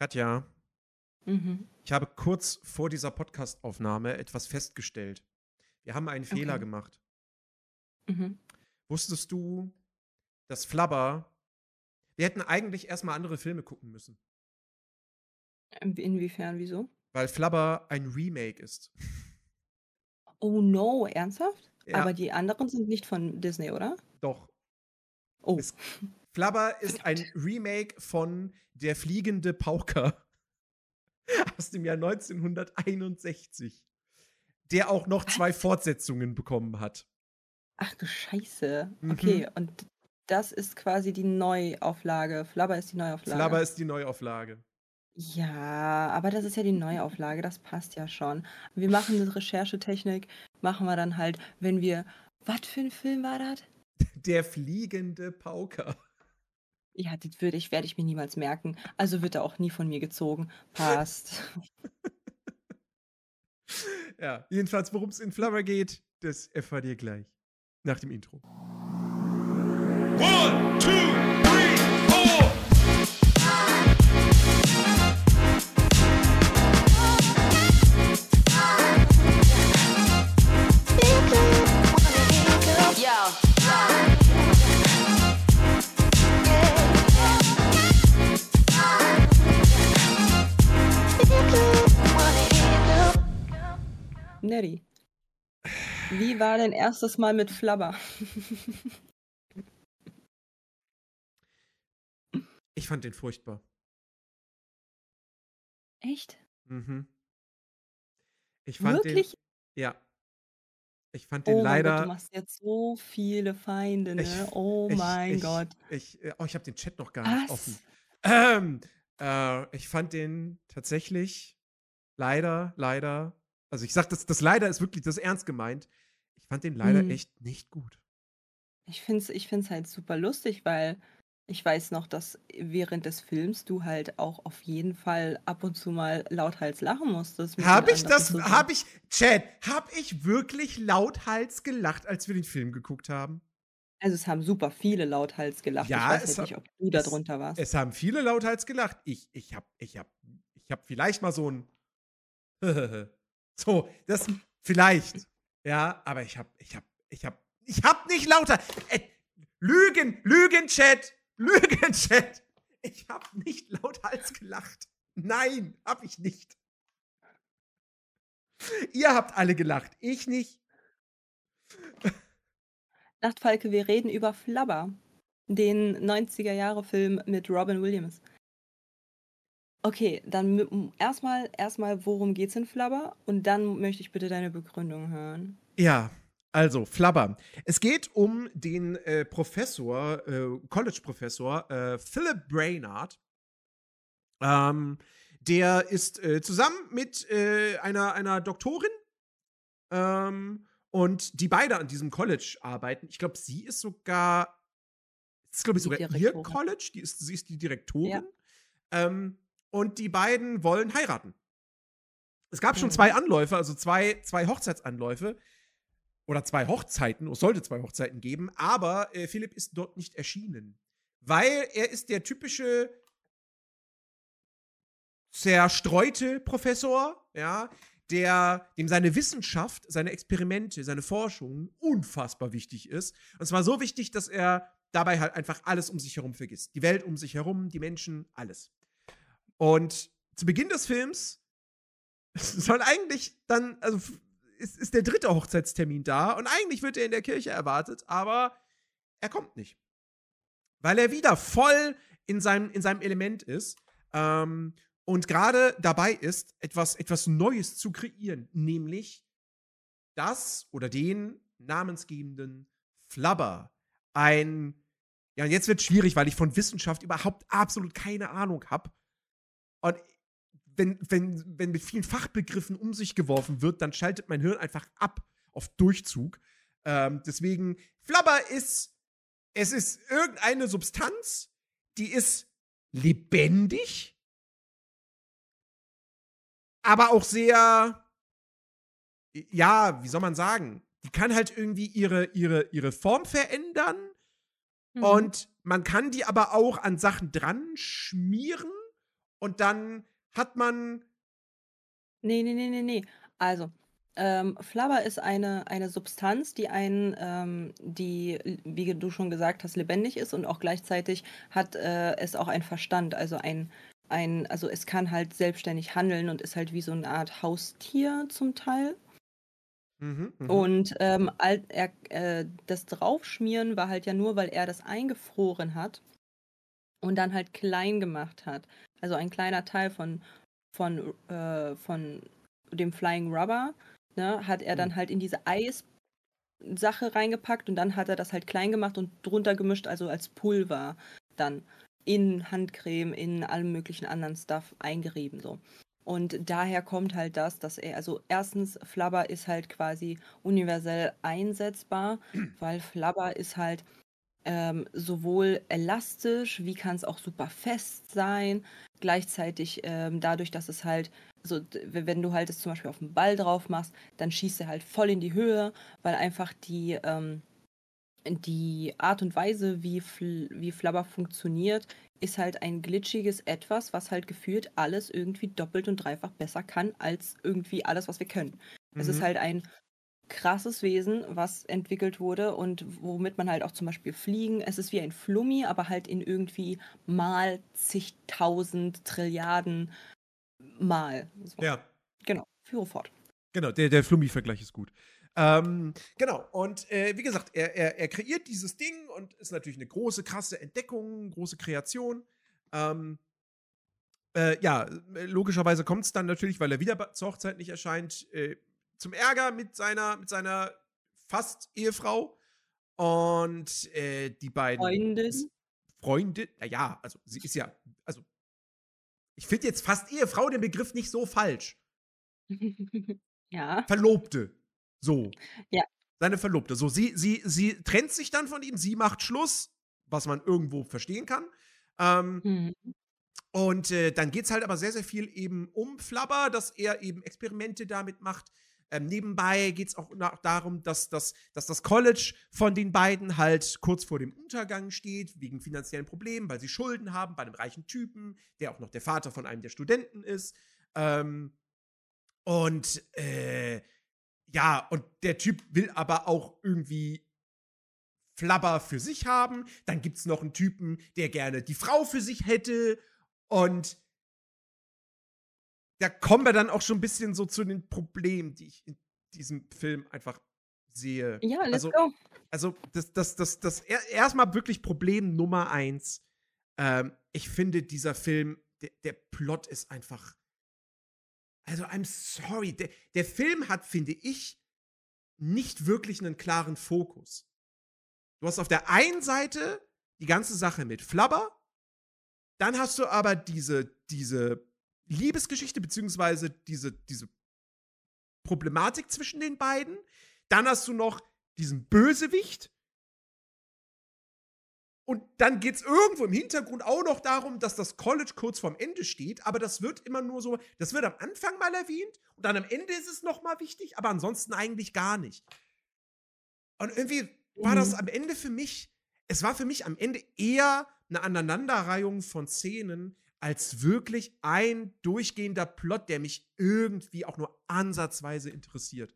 Katja, Mhm. ich habe kurz vor dieser Podcastaufnahme etwas festgestellt. Wir haben einen Fehler Okay. gemacht. Mhm. Wusstest du, dass Flubber. Wir hätten eigentlich erstmal andere Filme gucken müssen, In- Inwiefern, wieso? weil Flubber ein Remake ist. Oh no, ernsthaft? Ja. Aber die anderen sind nicht von Disney, oder? Doch. Oh. Es- Flubber ist ein Remake von Der fliegende Pauker aus dem Jahr 1961, der auch noch zwei Fortsetzungen bekommen hat. Ach du Scheiße. Mhm. Okay, und das ist quasi die Neuauflage. Flubber ist die Neuauflage. Flubber ist die Neuauflage. Ja, aber das ist ja die Neuauflage, das passt ja schon. Wir machen eine Recherchetechnik, machen wir dann halt, wenn wir. Was für ein Film war das? Der fliegende Pauker. Ja, das würde ich, werde ich mir niemals merken. Also wird er auch nie von mir gezogen. Passt. Ja, jedenfalls, worum es in Flubber geht, das erfahrt ihr gleich. Nach dem Intro. One, two, Neri. Wie war dein erstes Mal mit Flubber? Ich fand den furchtbar. Echt? Mhm. Ich fand Wirklich? den. Ja. Ich fand den Oh mein Gott, leider. du machst jetzt so viele Feinde, ne? Ich- oh ich, mein ich, Gott. Ich, äh, oh, ich habe den Chat noch gar nicht Was? offen. Ähm, äh, ich fand den tatsächlich leider, leider. Also ich sag, das, das leider ist wirklich das ist ernst gemeint. Ich fand den leider Hm. echt nicht gut. Ich finde es ich find's halt super lustig, weil ich weiß noch, dass während des Films du halt auch auf jeden Fall ab und zu mal lauthals lachen musstest. mit Hab den ich das, zusammen. hab ich, Chat, hab ich wirklich lauthals gelacht, als wir den Film geguckt haben? Also es haben super viele lauthals gelacht. Ja, ich weiß es halt nicht, ob du da drunter warst. Es haben viele lauthals gelacht. Ich, ich hab, ich hab, ich hab vielleicht mal so ein so, das vielleicht. Ja, aber ich hab, ich hab, ich hab, ich hab nicht lauter. Äh, Lügen, Lügen, Chat, Lügen, Chat. Ich hab nicht lauthals gelacht. Nein, hab ich nicht. Ihr habt alle gelacht, ich nicht. Nachtfalke, wir reden über Flubber, den 90er-Jahre-Film mit Robin Williams. Okay, dann erstmal, erstmal, worum geht's in Flubber? Und dann möchte ich bitte deine Begründung hören. Ja, also Flubber. Es geht um den äh, Professor, äh, College-Professor äh, Philip Brainard. Ähm, der ist äh, zusammen mit äh, einer, einer Doktorin ähm, und die beide an diesem College arbeiten. Ich glaube, sie ist sogar, ist glaube ich sogar ihr. College. Die ist, sie ist die Direktorin. Ja. Ähm, und die beiden wollen heiraten. Es gab schon Mhm. zwei Anläufe, also zwei, zwei Hochzeitsanläufe oder zwei Hochzeiten, es sollte zwei Hochzeiten geben, aber äh, Philipp ist dort nicht erschienen. Weil er ist der typische zerstreute Professor, ja, der, dem seine Wissenschaft, seine Experimente, seine Forschung unfassbar wichtig ist. Und zwar so wichtig, dass er dabei halt einfach alles um sich herum vergisst. Die Welt um sich herum, die Menschen, alles. Und zu Beginn des Films soll eigentlich dann, also ist, ist der dritte Hochzeitstermin da und eigentlich wird er in der Kirche erwartet, aber er kommt nicht. Weil er wieder voll in seinem, in seinem Element ist ähm, und gerade dabei ist, etwas, etwas Neues zu kreieren, nämlich das oder den namensgebenden Flubber. Ein, ja, jetzt wird schwierig, weil ich von Wissenschaft überhaupt absolut keine Ahnung habe. Und wenn, wenn, wenn mit vielen Fachbegriffen um sich geworfen wird, dann schaltet mein Hirn einfach ab auf Durchzug. Ähm, deswegen, Flubber ist, es ist irgendeine Substanz, die ist lebendig, aber auch sehr, ja, wie soll man sagen, die kann halt irgendwie ihre, ihre, ihre Form verändern Mhm. und man kann die aber auch an Sachen dran schmieren und dann hat man. Nee, nee, nee, nee, nee. Also, ähm, Flabber ist eine, eine Substanz, die einen, ähm, die, wie du schon gesagt hast, lebendig ist und auch gleichzeitig hat äh, es auch einen Verstand, also ein, ein, also es kann halt selbstständig handeln und ist halt wie so eine Art Haustier zum Teil. Mhm, mhm. Und ähm, er, äh, das Draufschmieren war halt ja nur, weil er das eingefroren hat und dann halt klein gemacht hat. Also ein kleiner Teil von, von, äh, von dem Flying Rubber ne, hat er dann Mhm. halt in diese Eissache reingepackt und dann hat er das halt klein gemacht und drunter gemischt, also als Pulver dann in Handcreme, in allem möglichen anderen Stuff eingerieben so. Und daher kommt halt das, dass er, also erstens, Flabber ist halt quasi universell einsetzbar, weil Flabber ist halt ähm, sowohl elastisch, wie kann es auch super fest sein. Gleichzeitig ähm, dadurch, dass es halt, also wenn du halt es zum Beispiel auf den Ball drauf machst, dann schießt er halt voll in die Höhe, weil einfach die, ähm, die Art und Weise, wie, Fl wie Flabber funktioniert, ist halt ein glitschiges Etwas, was halt gefühlt alles irgendwie doppelt und dreifach besser kann als irgendwie alles, was wir können. Es ist Mhm. halt ein krasses Wesen, was entwickelt wurde und womit man halt auch zum Beispiel fliegen. Es ist wie ein Flummi, aber halt in irgendwie mal zigtausend Trilliarden Mal. So. Ja. Genau. Führe fort. Genau, der, der Flummi-Vergleich ist gut. Ähm, genau, und äh, wie gesagt, er, er, er kreiert dieses Ding und ist natürlich eine große, krasse Entdeckung, große Kreation. Ähm, äh, ja, logischerweise kommt es dann natürlich, weil er wieder zur Hochzeit nicht erscheint, äh, zum Ärger mit seiner, mit seiner Fast-Ehefrau. Und äh, die beiden Freundin. Freundin, naja, also sie ist ja, also ich finde jetzt fast Ehefrau den Begriff nicht so falsch. ja. Verlobte. So. Ja. Seine Verlobte. So, sie, sie, sie trennt sich dann von ihm, sie macht Schluss, was man irgendwo verstehen kann. Ähm, Hm. und äh, dann geht es halt aber sehr, sehr viel eben um Flabber, dass er eben Experimente damit macht. Ähm, nebenbei geht es auch darum, dass, dass, dass das College von den beiden halt kurz vor dem Untergang steht, wegen finanziellen Problemen, weil sie Schulden haben bei einem reichen Typen, der auch noch der Vater von einem der Studenten ist. Ähm, und äh, ja, und der Typ will aber auch irgendwie Flabber für sich haben. Dann gibt es noch einen Typen, der gerne die Frau für sich hätte. Und da kommen wir dann auch schon ein bisschen so zu den Problemen, die ich in diesem Film einfach sehe. Ja, let's also, go. also das, das, das, das er- erstmal wirklich Problem Nummer eins. Ähm, ich finde, dieser Film, der, der Plot ist einfach. Also, I'm sorry. Der, der Film hat, finde ich, nicht wirklich einen klaren Fokus. Du hast auf der einen Seite die ganze Sache mit Flabber, dann hast du aber diese, diese Liebesgeschichte, beziehungsweise diese, diese Problematik zwischen den beiden. Dann hast du noch diesen Bösewicht. Und dann geht es irgendwo im Hintergrund auch noch darum, dass das College kurz vorm Ende steht, aber das wird immer nur so, das wird am Anfang mal erwähnt und dann am Ende ist es noch mal wichtig, aber ansonsten eigentlich gar nicht. Und irgendwie war das Mhm. am Ende für mich, es war für mich am Ende eher eine Aneinanderreihung von Szenen, als wirklich ein durchgehender Plot, der mich irgendwie auch nur ansatzweise interessiert.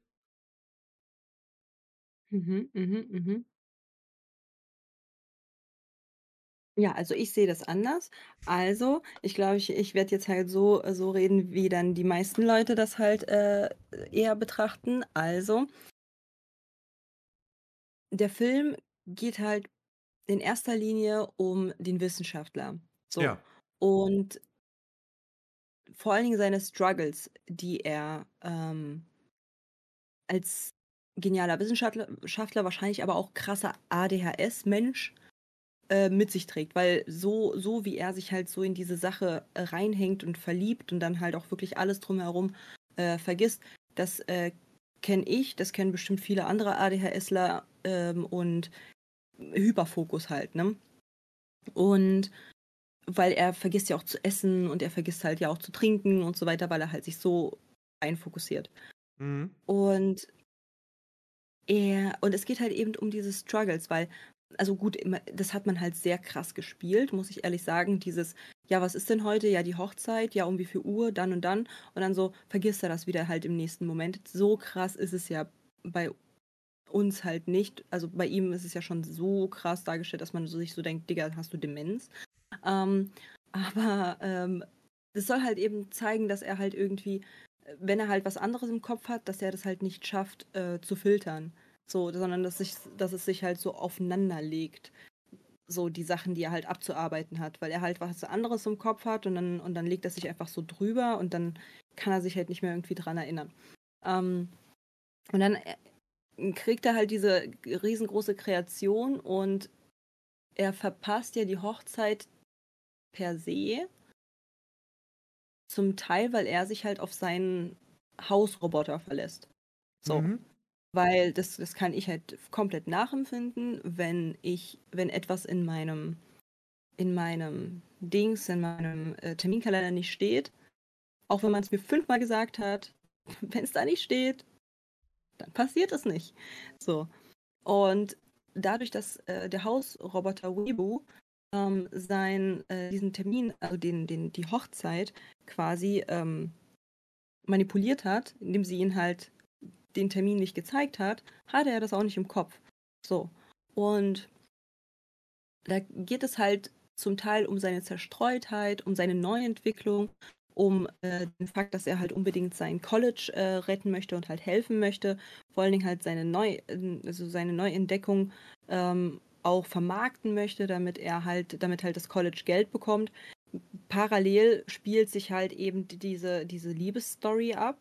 Mhm, mhm, mhm. Ja, also ich sehe das anders. Also, ich glaube, ich, ich werde jetzt halt so, so reden, wie dann die meisten Leute das halt äh, eher betrachten. Also, der Film geht halt in erster Linie um den Wissenschaftler. So. Ja. Und vor allen Dingen seine Struggles, die er ähm, als genialer Wissenschaftler Schaftler, wahrscheinlich aber auch krasser ADHS-Mensch äh, mit sich trägt, weil so, so wie er sich halt so in diese Sache reinhängt und verliebt und dann halt auch wirklich alles drumherum äh, vergisst, das äh, kenne ich, das kennen bestimmt viele andere ADHSler ähm, und Hyperfokus halt, ne? Und weil er vergisst ja auch zu essen und er vergisst halt ja auch zu trinken und so weiter, weil er halt sich so einfokussiert. Mhm. Und er, und es geht halt eben um diese Struggles, weil also gut, das hat man halt sehr krass gespielt, muss ich ehrlich sagen. Dieses, ja, was ist denn heute? Ja, die Hochzeit, ja, um wie viel Uhr, dann und dann. Und dann so, vergisst er das wieder halt im nächsten Moment. So krass ist es ja bei uns halt nicht. Also bei ihm ist es ja schon so krass dargestellt, dass man sich so denkt, Digga, hast du Demenz? Ähm, aber ähm, das soll halt eben zeigen, dass er halt irgendwie, wenn er halt was anderes im Kopf hat, dass er das halt nicht schafft äh, zu filtern. So, sondern dass, sich, dass es sich halt so aufeinander legt. So die Sachen, die er halt abzuarbeiten hat, weil er halt was anderes im Kopf hat und dann, und dann legt er sich einfach so drüber und dann kann er sich halt nicht mehr irgendwie dran erinnern. Ähm, und dann äh, kriegt er halt diese riesengroße Kreation und er verpasst ja die Hochzeit per se. Zum Teil, weil er sich halt auf seinen Hausroboter verlässt. So. Mhm. Weil das, das kann ich halt komplett nachempfinden, wenn ich, wenn etwas in meinem, in meinem Dings, in meinem äh, Terminkalender nicht steht, auch wenn man es mir fünfmal gesagt hat, wenn es da nicht steht, dann passiert es nicht. So. Und dadurch, dass äh, der Hausroboter Weebu ähm, sein, äh, diesen Termin, also den, den, die Hochzeit quasi ähm, manipuliert hat, indem sie ihn halt den Termin nicht gezeigt hat, hatte er das auch nicht im Kopf. So. Und da geht es halt zum Teil um seine Zerstreutheit, um seine Neuentwicklung, um äh, den Fakt, dass er halt unbedingt sein College äh, retten möchte und halt helfen möchte. Vor allen Dingen halt seine, Neu also seine Neuentdeckung ähm, auch vermarkten möchte, damit er halt, damit halt das College Geld bekommt. Parallel spielt sich halt eben diese, diese Liebesstory ab.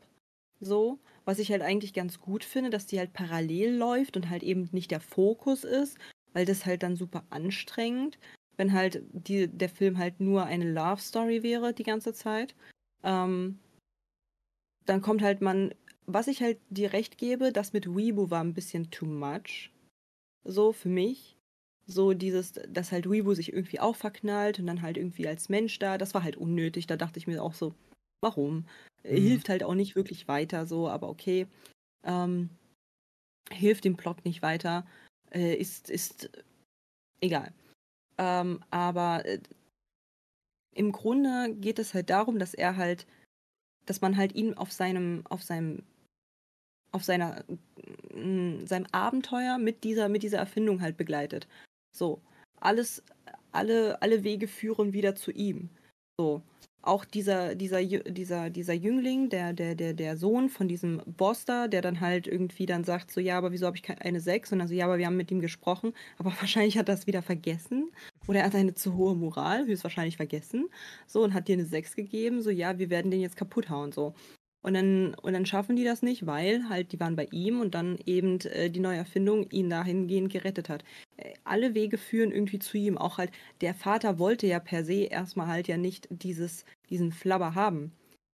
So, was ich halt eigentlich ganz gut finde, dass die halt parallel läuft und halt eben nicht der Fokus ist, weil das halt dann super anstrengend, wenn halt die, der Film halt nur eine Love Story wäre die ganze Zeit. Ähm, dann kommt halt man, was ich halt dir recht gebe, das mit Weebu war ein bisschen too much. So für mich. So dieses, dass halt Weebu sich irgendwie auch verknallt und dann halt irgendwie als Mensch da, das war halt unnötig. Da dachte ich mir auch so, warum? Mhm. Hilft halt auch nicht wirklich weiter, so, aber okay. Ähm, hilft dem Plot nicht weiter. Äh, ist, ist egal. Ähm, aber äh, im Grunde geht es halt darum, dass er halt, dass man halt ihn auf seinem, auf seinem, auf seiner, mm, seinem Abenteuer mit dieser, mit dieser Erfindung halt begleitet. So, alles, alle, alle Wege führen wieder zu ihm. So, auch dieser, dieser, dieser, dieser Jüngling, der, der, der, der Sohn von diesem Boss da, der dann halt irgendwie dann sagt, so, ja, aber wieso habe ich keine eine 6? Und dann so, ja, aber wir haben mit ihm gesprochen, aber wahrscheinlich hat er das wieder vergessen. Oder er hat eine zu hohe Moral, höchstwahrscheinlich vergessen. So, und hat dir eine 6 gegeben, so, ja, wir werden den jetzt kaputt hauen, so. Und dann, und dann schaffen die das nicht, weil halt die waren bei ihm und dann eben äh, die neue Erfindung ihn dahingehend gerettet hat. Äh, alle Wege führen irgendwie zu ihm. Auch halt, der Vater wollte ja per se erstmal halt ja nicht dieses, diesen Flabber haben.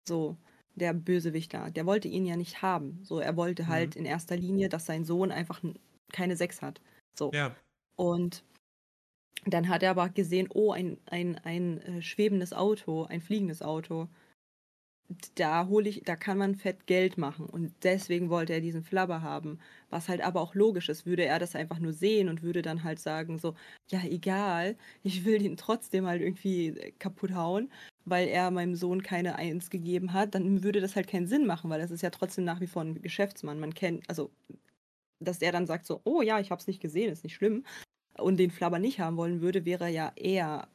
So, der Bösewichter. Der wollte ihn ja nicht haben. So, er wollte halt in erster Linie, dass sein Sohn einfach keine Sechs hat. So. Ja. Und dann hat er aber gesehen, oh, ein, ein, ein äh, schwebendes Auto, ein fliegendes Auto. Da hole ich, da kann man fett Geld machen. Und deswegen wollte er diesen Flabber haben. Was halt aber auch logisch ist, würde er das einfach nur sehen und würde dann halt sagen, so, ja, egal, ich will ihn trotzdem halt irgendwie kaputt hauen, weil er meinem Sohn keine Eins gegeben hat, dann würde das halt keinen Sinn machen, weil das ist ja trotzdem nach wie vor ein Geschäftsmann. Man kennt, also, dass er dann sagt so, oh ja, ich hab's nicht gesehen, ist nicht schlimm und den Flabber nicht haben wollen würde, wäre ja eher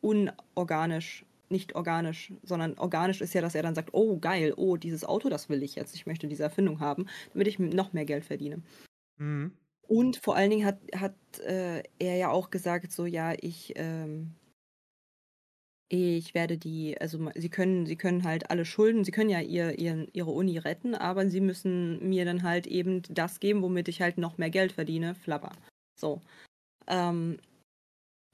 unorganisch, nicht organisch, sondern organisch ist ja, dass er dann sagt, oh geil, oh, dieses Auto, das will ich jetzt, ich möchte diese Erfindung haben, damit ich noch mehr Geld verdiene. Mhm. Und vor allen Dingen hat, hat äh, er ja auch gesagt, so ja, ich, ähm, ich werde die, also sie können, sie können halt alle Schulden, sie können ja ihr, ihren, ihre Uni retten, aber sie müssen mir dann halt eben das geben, womit ich halt noch mehr Geld verdiene, Flabber. So. Ähm,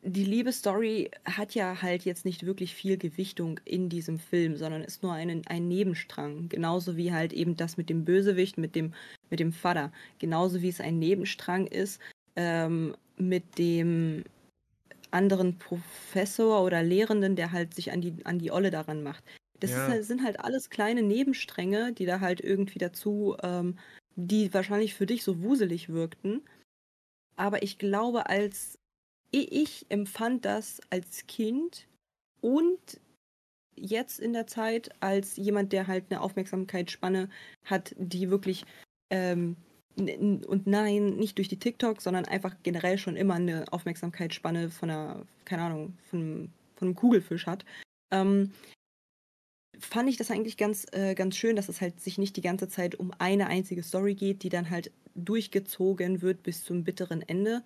die Liebesstory hat ja halt jetzt nicht wirklich viel Gewichtung in diesem Film, sondern ist nur ein, ein Nebenstrang. Genauso wie halt eben das mit dem Bösewicht, mit dem, mit dem Vater. Genauso wie es ein Nebenstrang ist ähm, mit dem anderen Professor oder Lehrenden, der halt sich an die, an die Olle daran macht. Das Ja. ist sind halt alles kleine Nebenstränge, die da halt irgendwie dazu, ähm, die wahrscheinlich für dich so wuselig wirkten. aber ich glaube, als ich empfand das als Kind und jetzt in der Zeit als jemand, der halt eine Aufmerksamkeitsspanne hat, die wirklich ähm, und nein, nicht durch die TikTok, sondern einfach generell schon immer eine Aufmerksamkeitsspanne von einer, keine Ahnung, von, von einem Kugelfisch hat. Ähm, fand ich das eigentlich ganz, äh, ganz schön, dass es halt sich nicht die ganze Zeit um eine einzige Story geht, die dann halt durchgezogen wird bis zum bitteren Ende.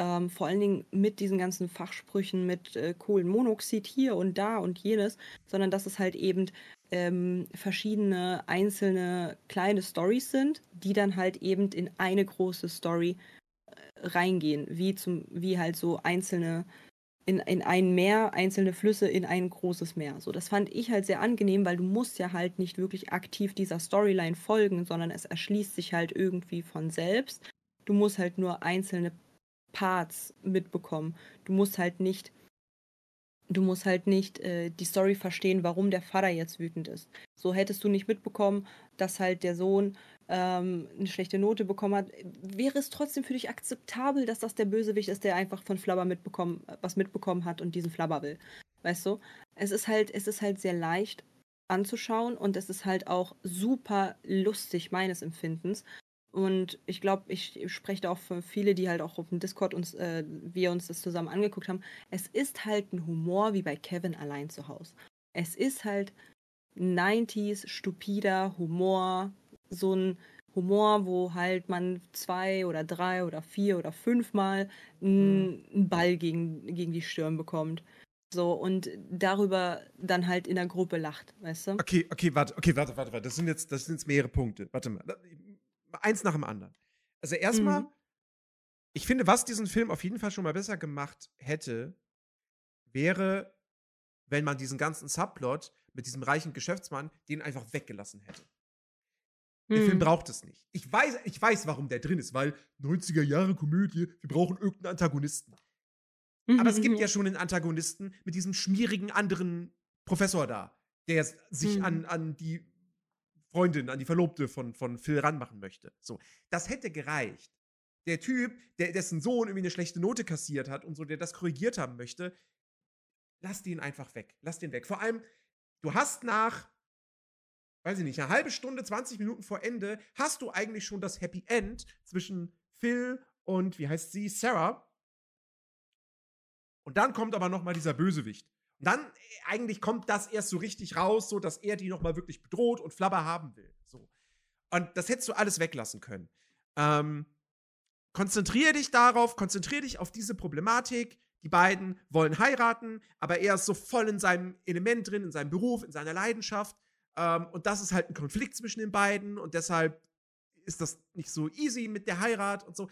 Ähm, vor allen Dingen mit diesen ganzen Fachsprüchen mit äh, Kohlenmonoxid hier und da und jenes, sondern dass es halt eben ähm, verschiedene einzelne kleine Stories sind, die dann halt eben in eine große Story äh, reingehen, wie zum, wie halt so einzelne in, in ein Meer, einzelne Flüsse in ein großes Meer. So, das fand ich halt sehr angenehm, weil du musst ja halt nicht wirklich aktiv dieser Storyline folgen, sondern es erschließt sich halt irgendwie von selbst. Du musst halt nur einzelne Parts mitbekommen. Du musst halt nicht, du musst halt nicht äh, die Story verstehen, warum der Vater jetzt wütend ist. So hättest du nicht mitbekommen, dass halt der Sohn ähm, eine schlechte Note bekommen hat. Wäre es trotzdem für dich akzeptabel, dass das der Bösewicht ist, der einfach von Flabber mitbekommen, was mitbekommen hat und diesen Flabber will? Weißt du? Es ist halt, es ist halt sehr leicht anzuschauen und es ist halt auch super lustig meines Empfindens. Und ich glaube, ich spreche da auch für viele, die halt auch auf dem Discord uns, äh, wir uns das zusammen angeguckt haben. Es ist halt ein Humor wie bei Kevin allein zu Hause. Es ist halt 90s stupider Humor, so ein Humor, wo halt man zwei oder drei oder vier oder fünfmal einen einen Ball gegen, gegen die Stirn bekommt. So, und darüber dann halt in der Gruppe lacht, weißt du? Okay, okay, warte, okay, warte, warte, warte. Das sind jetzt, das sind jetzt mehrere Punkte. Warte mal. Eins nach dem anderen. Also erstmal, Mhm. ich finde, was diesen Film auf jeden Fall schon mal besser gemacht hätte, wäre, wenn man diesen ganzen Subplot mit diesem reichen Geschäftsmann, den einfach weggelassen hätte. Der Film Mhm. braucht es nicht. Ich weiß, ich weiß, warum der drin ist, weil 90er Jahre Komödie, wir brauchen irgendeinen Antagonisten. Aber es gibt ja schon einen Antagonisten mit diesem schmierigen anderen Professor da, der sich Mhm. an, an die Freundin, an die Verlobte von, von Phil ranmachen möchte. So, das hätte gereicht. Der Typ, der, dessen Sohn irgendwie eine schlechte Note kassiert hat und so, der das korrigiert haben möchte, lass den einfach weg. Lass den weg. Vor allem, du hast nach, weiß ich nicht, eine halbe Stunde, 20 Minuten vor Ende, hast du eigentlich schon das Happy End zwischen Phil und, wie heißt sie, Sarah. Und dann kommt aber noch mal dieser Bösewicht. Dann äh, eigentlich kommt das erst so richtig raus, so dass er die noch mal wirklich bedroht und Flabber haben will. So. Und das hättest du alles weglassen können. Ähm, konzentriere dich darauf, konzentriere dich auf diese Problematik. Die beiden wollen heiraten, aber er ist so voll in seinem Element drin, in seinem Beruf, in seiner Leidenschaft. Ähm, und das ist halt ein Konflikt zwischen den beiden und deshalb ist das nicht so easy mit der Heirat und so.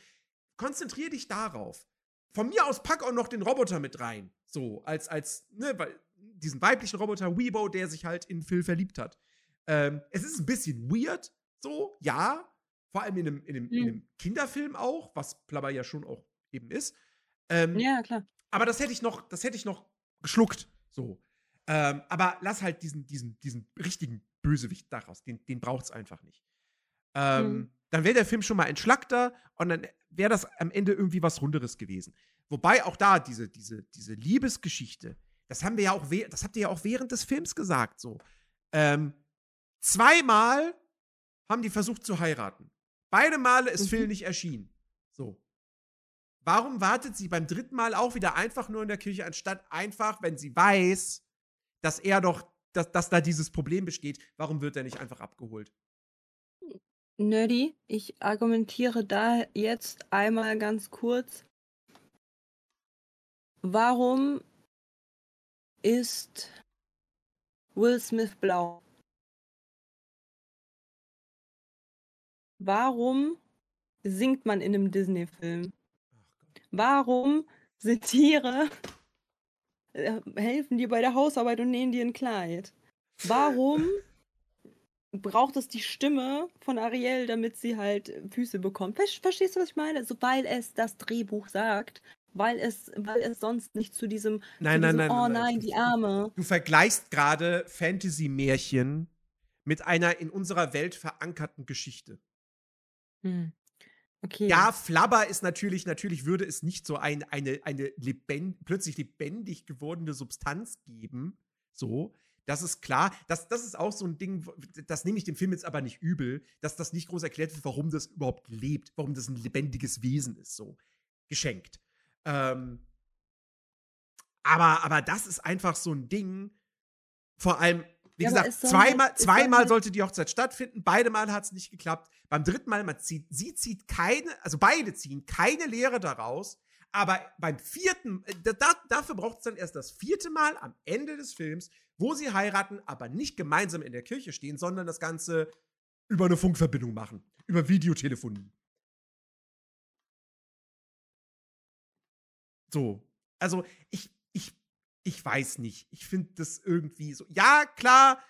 Konzentriere dich darauf. Von mir aus pack auch noch den Roboter mit rein. So, als, als, ne, weil diesen weiblichen Roboter Weebo, der sich halt in Phil verliebt hat. Ähm, es ist ein bisschen weird, so, ja. Vor allem in einem, in einem, in Mhm. einem Kinderfilm auch, was Plabber ja schon auch eben ist. Ähm, Ja, klar. aber das hätte ich noch, das hätte ich noch geschluckt. So. Ähm, aber lass halt diesen, diesen, diesen richtigen Bösewicht daraus. Den, den braucht es einfach nicht. Ähm, Mhm. Dann wäre der Film schon mal entschlackter und dann wäre das am Ende irgendwie was Runderes gewesen. Wobei auch da diese, diese, diese Liebesgeschichte, das haben wir ja auch, das habt ihr ja auch während des Films gesagt, so. Ähm, zweimal haben die versucht zu heiraten. Beide Male ist Mhm. Phil nicht erschienen. So. Warum wartet sie beim dritten Mal auch wieder einfach nur in der Kirche, anstatt einfach, wenn sie weiß, dass er doch, dass, dass da dieses Problem besteht, warum wird er nicht einfach abgeholt? Nerdy, ich argumentiere da jetzt einmal ganz kurz. Warum ist Will Smith blau? Warum singt man in einem Disney-Film? Warum sind Tiere, äh, helfen dir bei der Hausarbeit und nähen dir ein Kleid? Warum braucht es die Stimme von Ariel, damit sie halt Füße bekommt? Ver- Verstehst du, was ich meine? So, weil es das Drehbuch sagt, weil es, weil es sonst nicht zu diesem, Nein, zu nein, diesem nein, oh nein, nein, nein. die Arme. Du vergleichst gerade Fantasy-Märchen mit einer in unserer Welt verankerten Geschichte. Hm. Okay. Ja, Flabber ist natürlich, natürlich würde es nicht so ein, eine, eine lebend, plötzlich lebendig gewordene Substanz geben. So. Das ist klar. Das, das ist auch so ein Ding, das nehme ich dem Film jetzt aber nicht übel, dass das nicht groß erklärt wird, warum das überhaupt lebt, warum das ein lebendiges Wesen ist. So. Geschenkt. Ähm, aber, aber das ist einfach so ein Ding. Vor allem, wie Ja, gesagt, zweimal, halt- zweimal halt- sollte die Hochzeit stattfinden. Beide Mal hat es nicht geklappt. Beim dritten Mal, man zieht, sie zieht keine, also beide ziehen keine Lehre daraus. Aber beim vierten, äh, da, da, dafür braucht es dann erst das vierte Mal am Ende des Films, wo sie heiraten, aber nicht gemeinsam in der Kirche stehen, sondern das Ganze über eine Funkverbindung machen. Über Videotelefonie. So. Also, ich, ich, ich weiß nicht. Ich finde das irgendwie so. Ja, klar,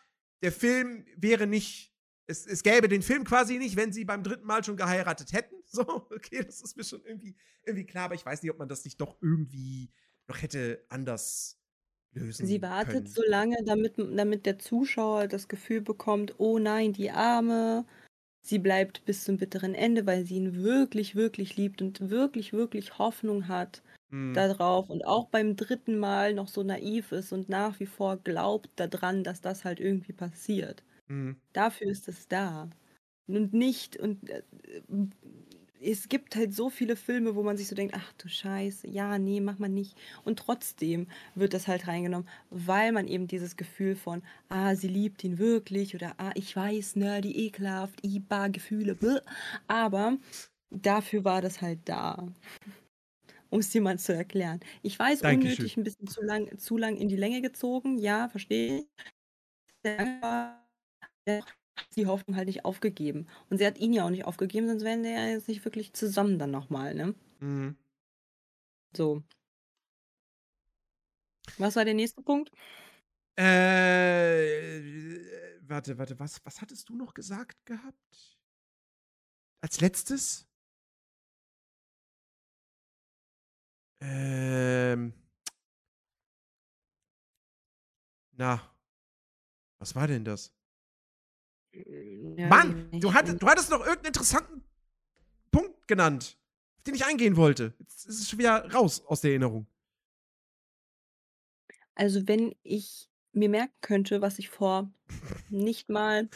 der Film wäre nicht. Es, es gäbe den Film quasi nicht, wenn sie beim dritten Mal schon geheiratet hätten. So, okay, das ist mir schon irgendwie, irgendwie klar, aber ich weiß nicht, ob man das nicht doch irgendwie noch hätte anders lösen Sie wartet können. so lange, damit, damit der Zuschauer das Gefühl bekommt, oh nein, die Arme. Sie bleibt bis zum bitteren Ende, weil sie ihn wirklich, wirklich liebt und wirklich, wirklich Hoffnung hat Hm. darauf und auch beim dritten Mal noch so naiv ist und nach wie vor glaubt daran, dass das halt irgendwie passiert. Hm. Dafür ist es da. Und nicht, und äh, es gibt halt so viele Filme, wo man sich so denkt, ach du Scheiße, ja, nee, mach mal nicht. Und trotzdem wird das halt reingenommen, weil man eben dieses Gefühl von, ah, sie liebt ihn wirklich oder ah, ich weiß, ne, die ekelhaft, iba, Gefühle, bläh. aber dafür war das halt da. Um es mal zu erklären. Ich weiß, Dankeschön. unnötig ein bisschen zu lang, zu lang in die Länge gezogen, ja, verstehe ich. Sehr lange war- die Hoffnung halt nicht aufgegeben. Und sie hat ihn ja auch nicht aufgegeben, sonst wären die ja jetzt nicht wirklich zusammen dann nochmal, ne? Hm. So. Was war der nächste Punkt? Äh, warte, warte, was, was hattest du noch gesagt gehabt? Als letztes? Ähm. Na. Was war denn das? Mann, du hattest, du hattest noch irgendeinen interessanten Punkt genannt, auf den ich eingehen wollte. Jetzt ist es schon wieder raus aus der Erinnerung. Also, wenn ich mir merken könnte, was ich vor nicht mal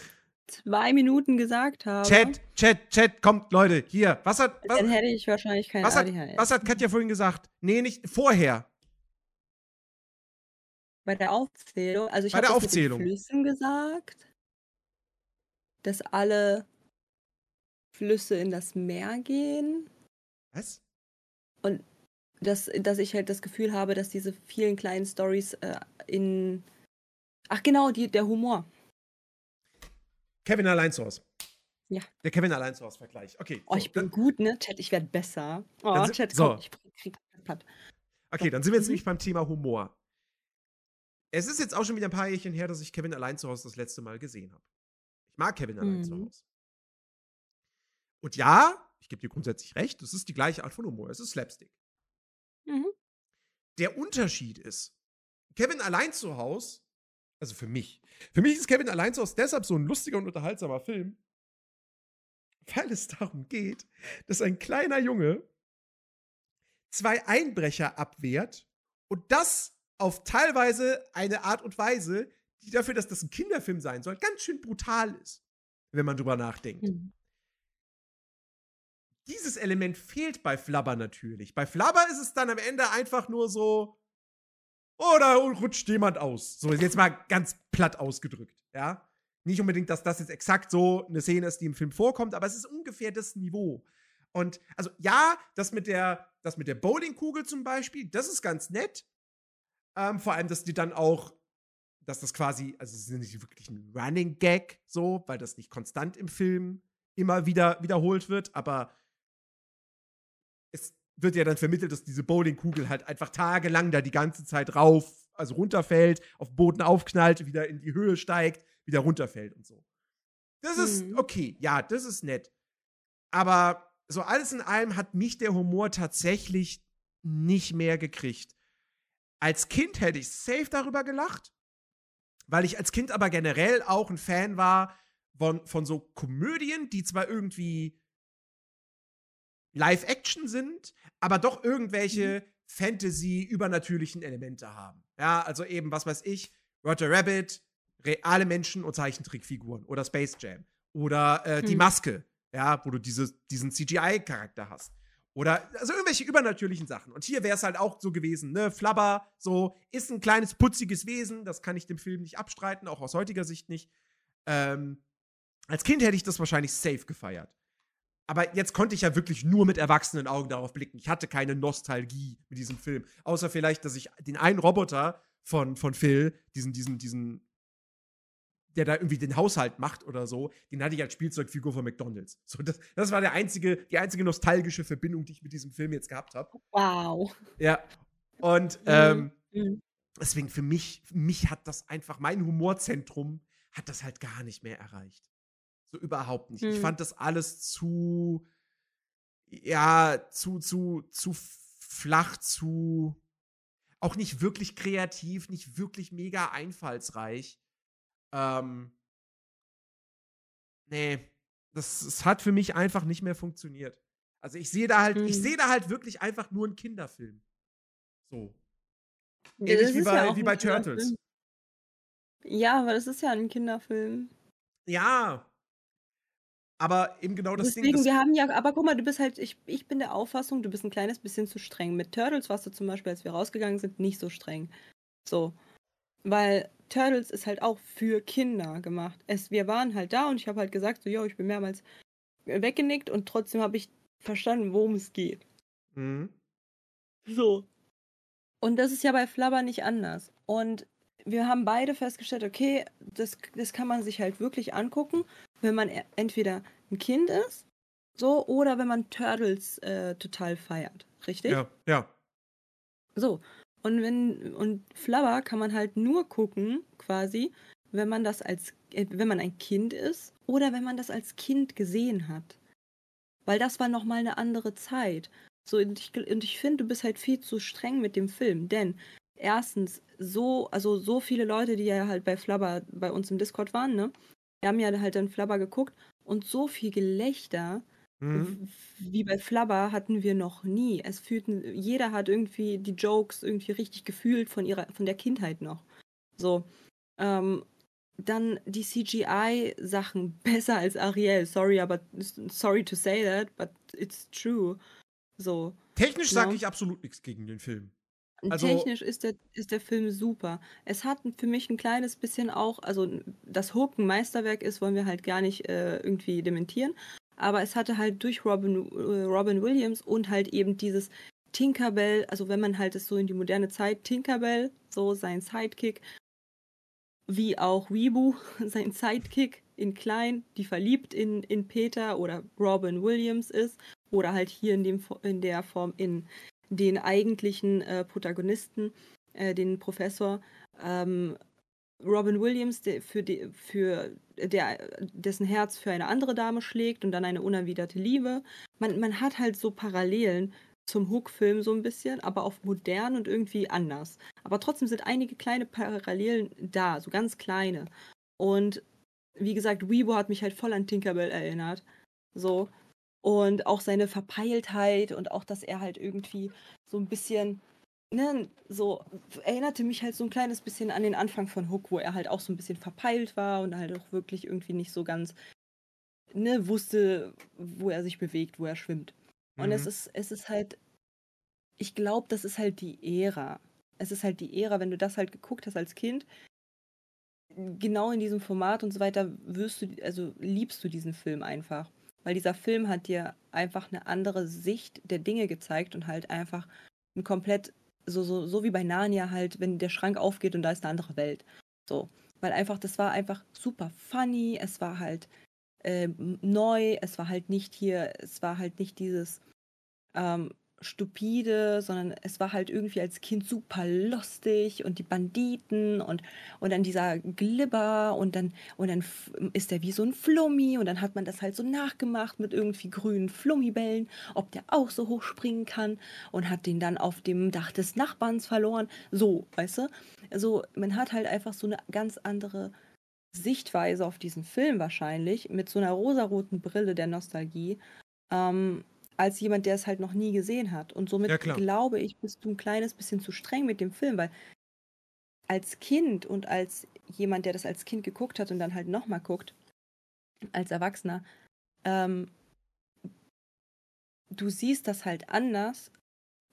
zwei Minuten gesagt habe, Chat, Chat, Chat, kommt, Leute, hier. Was hat, was, dann hätte ich wahrscheinlich kein was hat, was hat Katja vorhin gesagt? Nee, nicht vorher. Bei der Aufzählung, also ich Bei habe Flüssen gesagt, dass alle Flüsse in das Meer gehen. Was? dass, dass ich halt das Gefühl habe, dass diese vielen kleinen Stories äh, in. Ach genau, die, der Humor. Kevin allein zu Hause. Ja. Der Kevin allein zu Hause Vergleich. Okay. Oh, so, ich bin dann, gut, ne? Chat, ich werde besser. Oh, Dann Chat, so. komm, ich krieg platt. okay, dann sind wir jetzt Mhm. nämlich beim Thema Humor. Es ist jetzt auch schon wieder ein paar Jährchen her, dass ich Kevin allein zu Hause das letzte Mal gesehen habe. Mag Kevin allein zu Mhm. Hause. Und ja, ich gebe dir grundsätzlich recht, es ist die gleiche Art von Humor. Es ist Slapstick. Mhm. Der Unterschied ist, Kevin allein zu Hause, also für mich, für mich ist Kevin allein zu Hause deshalb so ein lustiger und unterhaltsamer Film, weil es darum geht, dass ein kleiner Junge zwei Einbrecher abwehrt und das auf teilweise eine Art und Weise, die dafür, dass das ein Kinderfilm sein soll, ganz schön brutal ist, wenn man drüber nachdenkt Mhm. dieses Element fehlt bei Flabber natürlich. Bei Flabber ist es dann am Ende einfach nur so, oh, da rutscht jemand aus. So, jetzt mal ganz platt ausgedrückt, ja. Nicht unbedingt, dass das jetzt exakt so eine Szene ist, die im Film vorkommt, aber es ist ungefähr das Niveau. Und also ja, das mit der, das mit der Bowlingkugel zum Beispiel, das ist ganz nett. Ähm, vor allem, dass die dann auch, dass das quasi, also es ist nicht wirklich ein Running Gag, so, weil das nicht konstant im Film immer wieder wiederholt wird, aber es wird ja dann vermittelt, dass diese Bowlingkugel halt einfach tagelang da die ganze Zeit rauf, also runterfällt, auf den Boden aufknallt, wieder in die Höhe steigt, wieder runterfällt und so. Das ist Mhm. okay, ja, das ist nett. Aber so alles in allem hat mich der Humor tatsächlich nicht mehr gekriegt. Als Kind hätte ich safe darüber gelacht, weil ich als Kind aber generell auch ein Fan war von, von so Komödien, die zwar irgendwie Live-Action sind, aber doch irgendwelche Fantasy, übernatürlichen Elemente haben. Ja, also eben, was weiß ich, Roger Rabbit, reale Menschen und Zeichentrickfiguren oder Space Jam oder äh, die Hm. Maske, ja, wo du diese, diesen CGI-Charakter hast. Oder also irgendwelche übernatürlichen Sachen. Und hier wäre es halt auch so gewesen, ne? Flabber, so, ist ein kleines, putziges Wesen, das kann ich dem Film nicht abstreiten, auch aus heutiger Sicht nicht. Ähm, als Kind hätte ich das wahrscheinlich safe gefeiert. Aber jetzt konnte ich ja wirklich nur mit erwachsenen Augen darauf blicken. Ich hatte keine Nostalgie mit diesem Film. Außer vielleicht, dass ich den einen Roboter von, von Phil, diesen, diesen, diesen, der da irgendwie den Haushalt macht oder so, den hatte ich als Spielzeugfigur von McDonalds. So, das, das war der einzige, die einzige nostalgische Verbindung, die ich mit diesem Film jetzt gehabt habe. Wow. Ja. Und ähm, Mhm. deswegen für mich, für mich hat das einfach, mein Humorzentrum hat das halt gar nicht mehr erreicht. So überhaupt nicht. Ich Hm. fand das alles zu, ja, zu, zu, zu flach, zu, auch nicht wirklich kreativ, nicht wirklich mega einfallsreich. Ähm, nee, das, das hat für mich einfach nicht mehr funktioniert. Also ich sehe da halt, ich Hm. sehe da halt wirklich einfach nur einen Kinderfilm. So. Ja, Ähnlich wie bei- ja wie bei Turtles. Ja, aber das ist ja ein Kinderfilm. Ja. Aber eben genau das Ding. Deswegen, wir haben ja, aber guck mal, du bist halt, ich, ich bin der Auffassung, du bist ein kleines bisschen zu streng. Mit Turtles warst du zum Beispiel, als wir rausgegangen sind, nicht so streng. So. Weil Turtles ist halt auch für Kinder gemacht. Es, wir waren halt da und ich habe halt gesagt, so, yo, ich bin mehrmals weggenickt und trotzdem habe ich verstanden, worum es geht. Mhm. So. Und das ist ja bei Flubber nicht anders. Und wir haben beide festgestellt, okay, das, das kann man sich halt wirklich angucken, wenn man e- entweder ein Kind ist, so, oder wenn man Turtles äh, total feiert. Richtig? Ja, ja. So. Und wenn, und Flubber kann man halt nur gucken, quasi, wenn man das als, äh, wenn man ein Kind ist oder wenn man das als Kind gesehen hat. Weil das war nochmal eine andere Zeit. So, und ich, und ich finde, du bist halt viel zu streng mit dem Film, denn erstens, so, also so viele Leute, die ja halt bei Flubber bei uns im Discord waren, ne? Die haben ja halt dann Flubber geguckt und so viel Gelächter, Mhm. wie bei Flubber hatten wir noch nie. Es fühlten, jeder hat irgendwie die Jokes irgendwie richtig gefühlt von ihrer, von der Kindheit noch. So. Ähm, dann die CGI-Sachen besser als Ariel. Sorry, aber sorry to say that, but it's true. So. Technisch sage Ja. ich absolut nichts gegen den Film. Also- Technisch ist der, ist der Film super. Es hat für mich ein kleines bisschen auch, also dass Hook ein Meisterwerk ist, wollen wir halt gar nicht äh, irgendwie dementieren. Aber es hatte halt durch Robin, äh, Robin Williams und halt eben dieses Tinkerbell, also wenn man halt es so in die moderne Zeit, Tinkerbell, so sein Sidekick, wie auch Weebu, sein Sidekick in klein, die verliebt in, in Peter oder Robin Williams ist, oder halt hier in, dem, in der Form in den eigentlichen äh, Protagonisten, äh, den Professor. Ähm, Robin Williams, der für, die, für der, dessen Herz für eine andere Dame schlägt und dann eine unerwiderte Liebe. Man, man hat halt so Parallelen zum Hook-Film so ein bisschen, aber auf modern und irgendwie anders. Aber trotzdem sind einige kleine Parallelen da, so ganz kleine. Und wie gesagt, Weibo hat mich halt voll an Tinkerbell erinnert. So. Und auch seine Verpeiltheit und auch, dass er halt irgendwie so ein bisschen, ne, so erinnerte mich halt so ein kleines bisschen an den Anfang von Hook, wo er halt auch so ein bisschen verpeilt war und halt auch wirklich irgendwie nicht so ganz, ne, wusste, wo er sich bewegt, wo er schwimmt. Und es Mhm. ist, es ist halt, ich glaube, das ist halt die Ära. Es ist halt die Ära, wenn du das halt geguckt hast als Kind, genau in diesem Format und so weiter, wirst du, also liebst du diesen Film einfach. Weil dieser Film hat dir einfach eine andere Sicht der Dinge gezeigt und halt einfach ein komplett, so, so, so wie bei Narnia halt, wenn der Schrank aufgeht und da ist eine andere Welt. So. Weil einfach, das war einfach super funny, es war halt ähm, neu, es war halt nicht hier, es war halt nicht dieses ähm, stupide, sondern es war halt irgendwie als Kind super lustig und die Banditen und, und dann dieser Glibber und dann, und dann ist der wie so ein Flummi und dann hat man das halt so nachgemacht mit irgendwie grünen Flummibällen, ob der auch so hoch springen kann und hat den dann auf dem Dach des Nachbarns verloren. So, weißt du? Also man hat halt einfach so eine ganz andere Sichtweise auf diesen Film wahrscheinlich, mit so einer rosaroten Brille der Nostalgie. Ähm, als jemand, der es halt noch nie gesehen hat. Und somit Ja, glaube ich, bist du ein kleines bisschen zu streng mit dem Film, weil als Kind und als jemand, der das als Kind geguckt hat und dann halt nochmal guckt, als Erwachsener, ähm, du siehst das halt anders,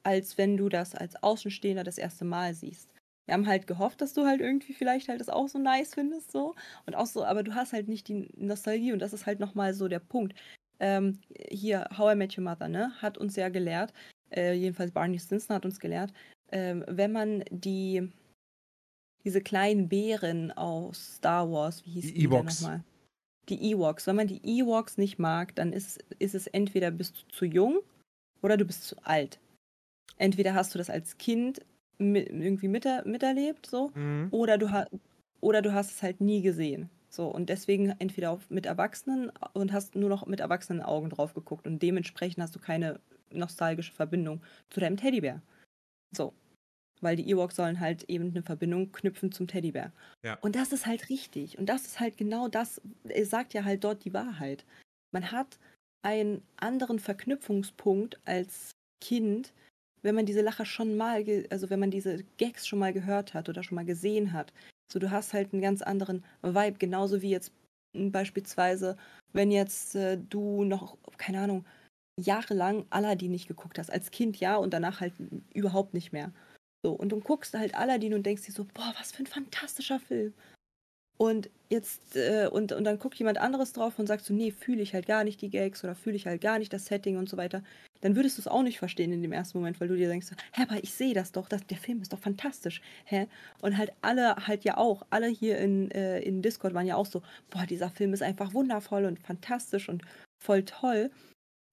als wenn du das als Außenstehender das erste Mal siehst. Wir haben halt gehofft, dass du halt irgendwie vielleicht halt das auch so nice findest, so. Und auch so, aber du hast halt nicht die Nostalgie und das ist halt nochmal so der Punkt. Ähm, hier, How I Met Your Mother, ne, hat uns ja gelehrt, äh, jedenfalls Barney Stinson hat uns gelehrt, ähm, wenn man die, diese kleinen Bären aus Star Wars, wie hieß Die die Ewoks. nochmal? Die Ewoks. Wenn man die Ewoks nicht mag, dann ist, ist es entweder bist du zu jung oder du bist zu alt. Entweder hast du das als Kind mi- irgendwie miter miterlebt, so, Mhm. oder du, ha oder du hast es halt nie gesehen. So, und deswegen entweder auf, mit Erwachsenen und hast nur noch mit erwachsenen Augen drauf geguckt und dementsprechend hast du keine nostalgische Verbindung zu deinem Teddybär. So. Weil die Ewoks sollen halt eben eine Verbindung knüpfen zum Teddybär. Ja. Und das ist halt richtig. Und das ist halt genau das, er sagt ja halt dort die Wahrheit. Man hat einen anderen Verknüpfungspunkt als Kind, wenn man diese Lacher schon mal, also wenn man diese Gags schon mal gehört hat oder schon mal gesehen hat. So, du hast halt einen ganz anderen Vibe, genauso wie jetzt beispielsweise, wenn jetzt äh, du noch, keine Ahnung, jahrelang Aladdin nicht geguckt hast. Als Kind ja und danach halt überhaupt nicht mehr. So, und du guckst halt Aladdin und denkst dir so, boah, was für ein fantastischer Film. Und jetzt, äh, und, und dann guckt jemand anderes drauf und sagt so, nee, fühle ich halt gar nicht die Gags oder fühle ich halt gar nicht das Setting und so weiter. Dann würdest du es auch nicht verstehen in dem ersten Moment, weil du dir denkst, hä, aber ich sehe das doch, das, der Film ist doch fantastisch, hä? Und halt alle halt ja auch, alle hier in, äh, in Discord waren ja auch so, boah, dieser Film ist einfach wundervoll und fantastisch und voll toll.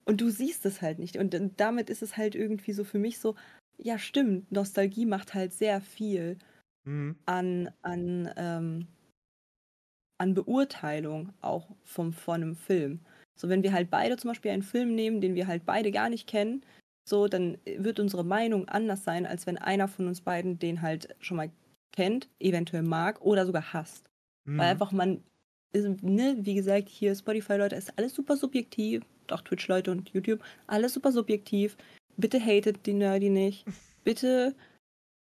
Und du siehst es halt nicht. Und, und damit ist es halt irgendwie so für mich so, ja, stimmt, Nostalgie macht halt sehr viel Mhm. an, an, ähm, an Beurteilung auch vom, von einem Film. So, wenn wir halt beide zum Beispiel einen Film nehmen, den wir halt beide gar nicht kennen, so, dann wird unsere Meinung anders sein, als wenn einer von uns beiden den halt schon mal kennt, eventuell mag oder sogar hasst. Mhm. Weil einfach man, ist, ne, wie gesagt, hier Spotify-Leute, ist alles super subjektiv, auch Twitch-Leute und YouTube, alles super subjektiv. Bitte hatet die Nerdy nicht. Bitte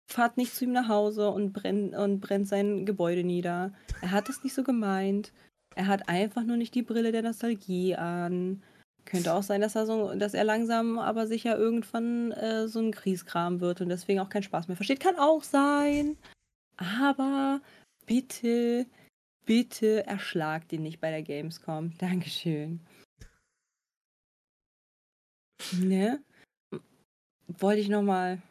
fahrt nicht zu ihm nach Hause und brennt, und brennt sein Gebäude nieder. Er hat es nicht so gemeint. Er hat einfach nur nicht die Brille der Nostalgie an. Könnte auch sein, dass er so, dass er langsam aber sicher irgendwann äh, so ein Kriegskram wird und deswegen auch keinen Spaß mehr versteht. Kann auch sein. Aber bitte, bitte erschlagt ihn nicht bei der Gamescom. Dankeschön. Ne? Wollte ich nochmal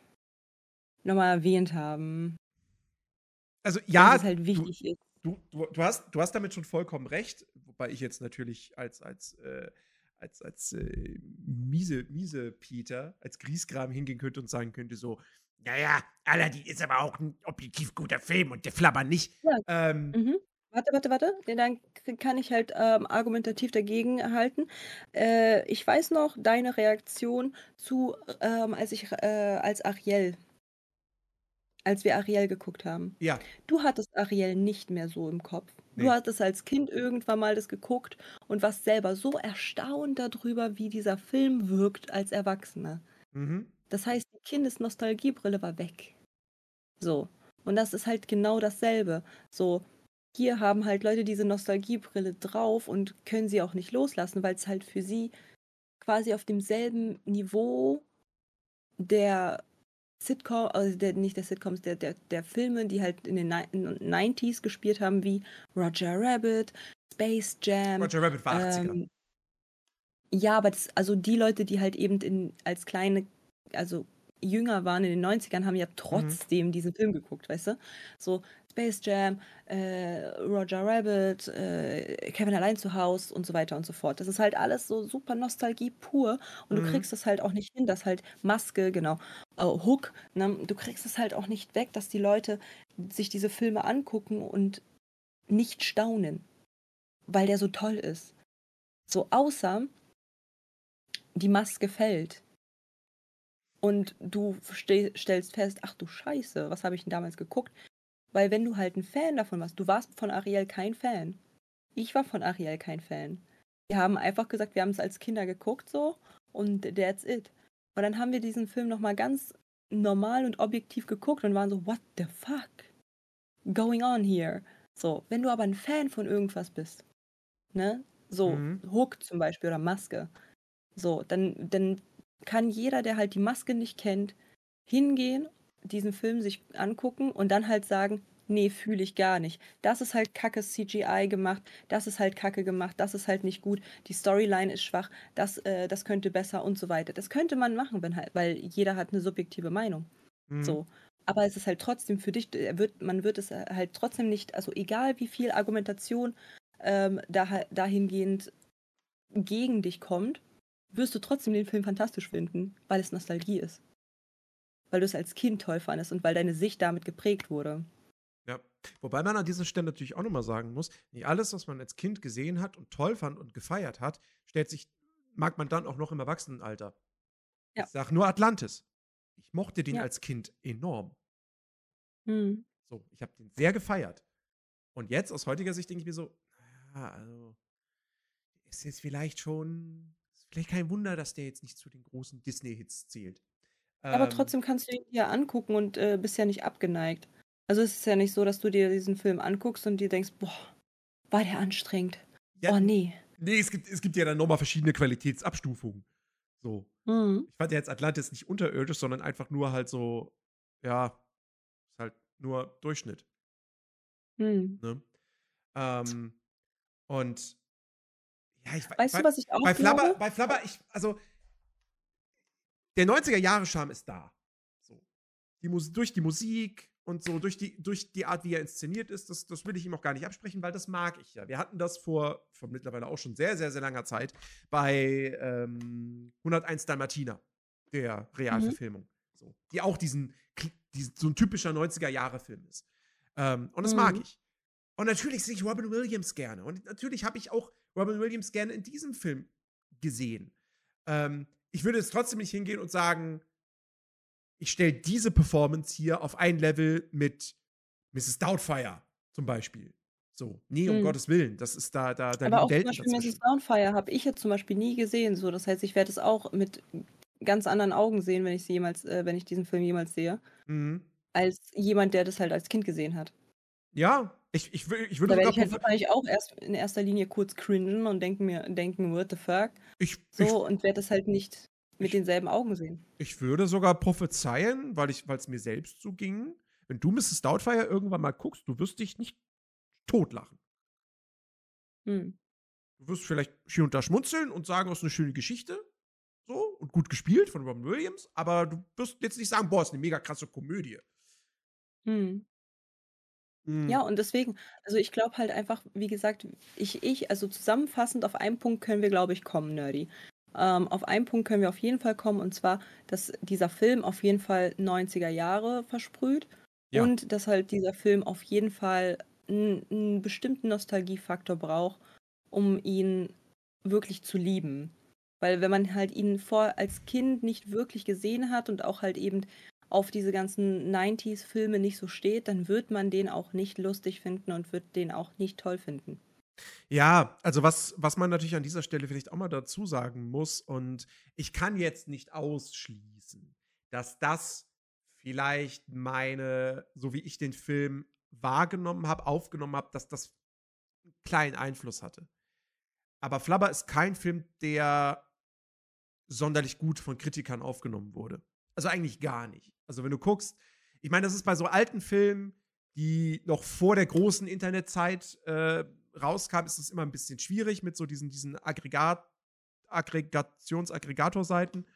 noch mal erwähnt haben. Also dass ja, es halt du, wichtig ist. Du, du, du, hast, du hast damit schon vollkommen recht, wobei ich jetzt natürlich als, als, äh, als, als äh, miese, miese Peter, als Griesgram hingehen könnte und sagen könnte so, naja, Aladdin ist aber auch ein objektiv guter Film und der Flabber nicht. Ja. Ähm, Mhm. Warte, warte, warte. Dann kann ich halt ähm, argumentativ dagegen halten. Äh, ich weiß noch deine Reaktion zu, ähm, als ich äh, als Ariel, als wir Ariel geguckt haben. Ja, Du hattest Ariel nicht mehr so im Kopf. Du Nee. hattest als Kind irgendwann mal das geguckt und warst selber so erstaunt darüber, wie dieser Film wirkt als Erwachsener. mhm. Das heißt, die Kindesnostalgiebrille war weg. So. Und das ist halt genau dasselbe. So, hier haben halt Leute diese Nostalgiebrille drauf und können sie auch nicht loslassen, weil es halt für sie quasi auf demselben Niveau der Sitcom, also der, nicht der Sitcoms, der, der, der Filme, die halt in den Ni- in den 90s gespielt haben, wie Roger Rabbit, Space Jam. Roger Rabbit war 80er. Ähm, ja, aber das, also die Leute, die halt eben in, als kleine, also jünger waren in den 90ern, haben ja trotzdem diesen Film geguckt, weißt du? So Space Jam, äh, Roger Rabbit, äh, Kevin allein zu Haus und so weiter und so fort. Das ist halt alles so super Nostalgie pur und Mhm. du kriegst das halt auch nicht hin, dass halt Maske, genau, äh, Hook, ne? du kriegst es halt auch nicht weg, dass die Leute sich diese Filme angucken und nicht staunen, weil der so toll ist. So außer die Maske fällt und du ste stellst fest, ach du Scheiße, was habe ich denn damals geguckt? Weil wenn du halt ein Fan davon warst, du warst von Ariel kein Fan. Ich war von Ariel kein Fan. Wir haben einfach gesagt, wir haben es als Kinder geguckt so und that's it. Und dann haben wir diesen Film nochmal ganz normal und objektiv geguckt und waren so, what the fuck going on here? So, wenn du aber ein Fan von irgendwas bist, ne? So, Mhm. Hook zum Beispiel oder Maske. So, dann, dann kann jeder, der halt die Maske nicht kennt, hingehen, diesen Film sich angucken und dann halt sagen, nee, fühle ich gar nicht. Das ist halt kacke CGI gemacht, das ist halt kacke gemacht, das ist halt nicht gut, die Storyline ist schwach, das, äh, das könnte besser und so weiter. Das könnte man machen, wenn halt, weil jeder hat eine subjektive Meinung. Mhm. So. Aber es ist halt trotzdem für dich, wird, man wird es halt trotzdem nicht, also egal wie viel Argumentation ähm, da, dahingehend gegen dich kommt, wirst du trotzdem den Film fantastisch finden, weil es Nostalgie ist. Weil du es als Kind toll fandest und weil deine Sicht damit geprägt wurde. Ja. Wobei man an dieser Stelle natürlich auch nochmal sagen muss, nicht alles, was man als Kind gesehen hat und toll fand und gefeiert hat, stellt sich, mag man dann auch noch im Erwachsenenalter. Ja. Ich sag nur Atlantis. Ich mochte den Ja. als Kind enorm. Hm. So, ich habe den sehr gefeiert. Und jetzt, aus heutiger Sicht, denke ich mir so, naja, also, ist jetzt vielleicht schon, ist vielleicht kein Wunder, dass der jetzt nicht zu den großen Disney-Hits zählt. Aber Ähm, trotzdem kannst du ihn dir angucken und äh, bist ja nicht abgeneigt. Also es ist ja nicht so, dass du dir diesen Film anguckst und dir denkst, boah, war der anstrengend. ja, oh nee. Nee, es gibt, es gibt ja dann nochmal verschiedene Qualitätsabstufungen. So. Mhm. Ich fand ja jetzt Atlantis nicht unterirdisch, sondern einfach nur halt so, ja, ist halt nur Durchschnitt. Mhm. Ne? Ähm, und ja, ich Weißt bei, du, was ich auch bei glaube? bei Flabber, ich, also der 90er-Jahre-Charme ist da. So. Die Mus durch die Musik und so, durch die, durch die Art, wie er inszeniert ist, das, das will ich ihm auch gar nicht absprechen, weil das mag ich ja. Wir hatten das vor, vor mittlerweile auch schon sehr, sehr, sehr langer Zeit bei ähm, 101 Dalmatiner, der Realverfilmung. So, die auch diesen, diesen, so ein typischer 90er-Jahre-Film ist. Ähm, und das mag Mhm. ich. Und natürlich sehe ich Robin Williams gerne. Und natürlich habe ich auch Robin Williams gerne in diesem Film gesehen. Ähm, ich würde jetzt trotzdem nicht hingehen und sagen, ich stelle diese Performance hier auf ein Level mit Mrs. Doubtfire zum Beispiel. So, nee, um Mhm. Gottes Willen. Das ist da, da, da Aber auch zum Welten Beispiel Mrs. dazwischen. Downfire habe ich jetzt zum Beispiel nie gesehen. So, das heißt, ich werde es auch mit ganz anderen Augen sehen, wenn ich sie jemals, äh, wenn ich diesen Film jemals sehe, Mhm. als jemand, der das halt als Kind gesehen hat. Ja, ich, ich, ich würde sogar ich halt wahrscheinlich auch erst in erster Linie kurz cringen und denken mir, denken, what the fuck? ich, ich, So, und werde das halt nicht mit ich- denselben Augen sehen. ich würde sogar prophezeien, weil es mir selbst so ging, wenn du Mrs. Doubtfire irgendwann mal guckst, du wirst dich nicht totlachen. Hm. Du wirst vielleicht hier und da schmunzeln und sagen, das ist eine schöne Geschichte. So, und gut gespielt von Robin Williams, aber du wirst jetzt nicht sagen, boah, ist eine mega krasse Komödie. Hm. Mhm. Ja, und deswegen, also ich glaube halt einfach, wie gesagt, ich, ich, also zusammenfassend auf einen Punkt können wir, glaube ich, kommen, Nerdy. Ähm, auf einen Punkt können wir auf jeden Fall kommen, und zwar, dass dieser Film auf jeden Fall 90er Jahre versprüht Ja. und dass halt dieser Film auf jeden Fall einen, einen bestimmten Nostalgiefaktor braucht, um ihn wirklich zu lieben. Weil wenn man halt ihn vor als Kind nicht wirklich gesehen hat und auch halt eben auf diese ganzen 90s-Filme nicht so steht, dann wird man den auch nicht lustig finden und wird den auch nicht toll finden. Ja, also was, was man natürlich an dieser Stelle vielleicht auch mal dazu sagen muss, und ich kann jetzt nicht ausschließen, dass das vielleicht meine, so wie ich den Film wahrgenommen habe, aufgenommen habe, dass das einen kleinen Einfluss hatte. Aber Flubber ist kein Film, der sonderlich gut von Kritikern aufgenommen wurde. Also eigentlich gar nicht. Also wenn du guckst, ich meine, das ist bei so alten Filmen, die noch vor der großen Internetzeit äh, rauskam, ist es immer ein bisschen schwierig mit so diesen, diesen Aggregat, Aggregationsaggregatorseiten.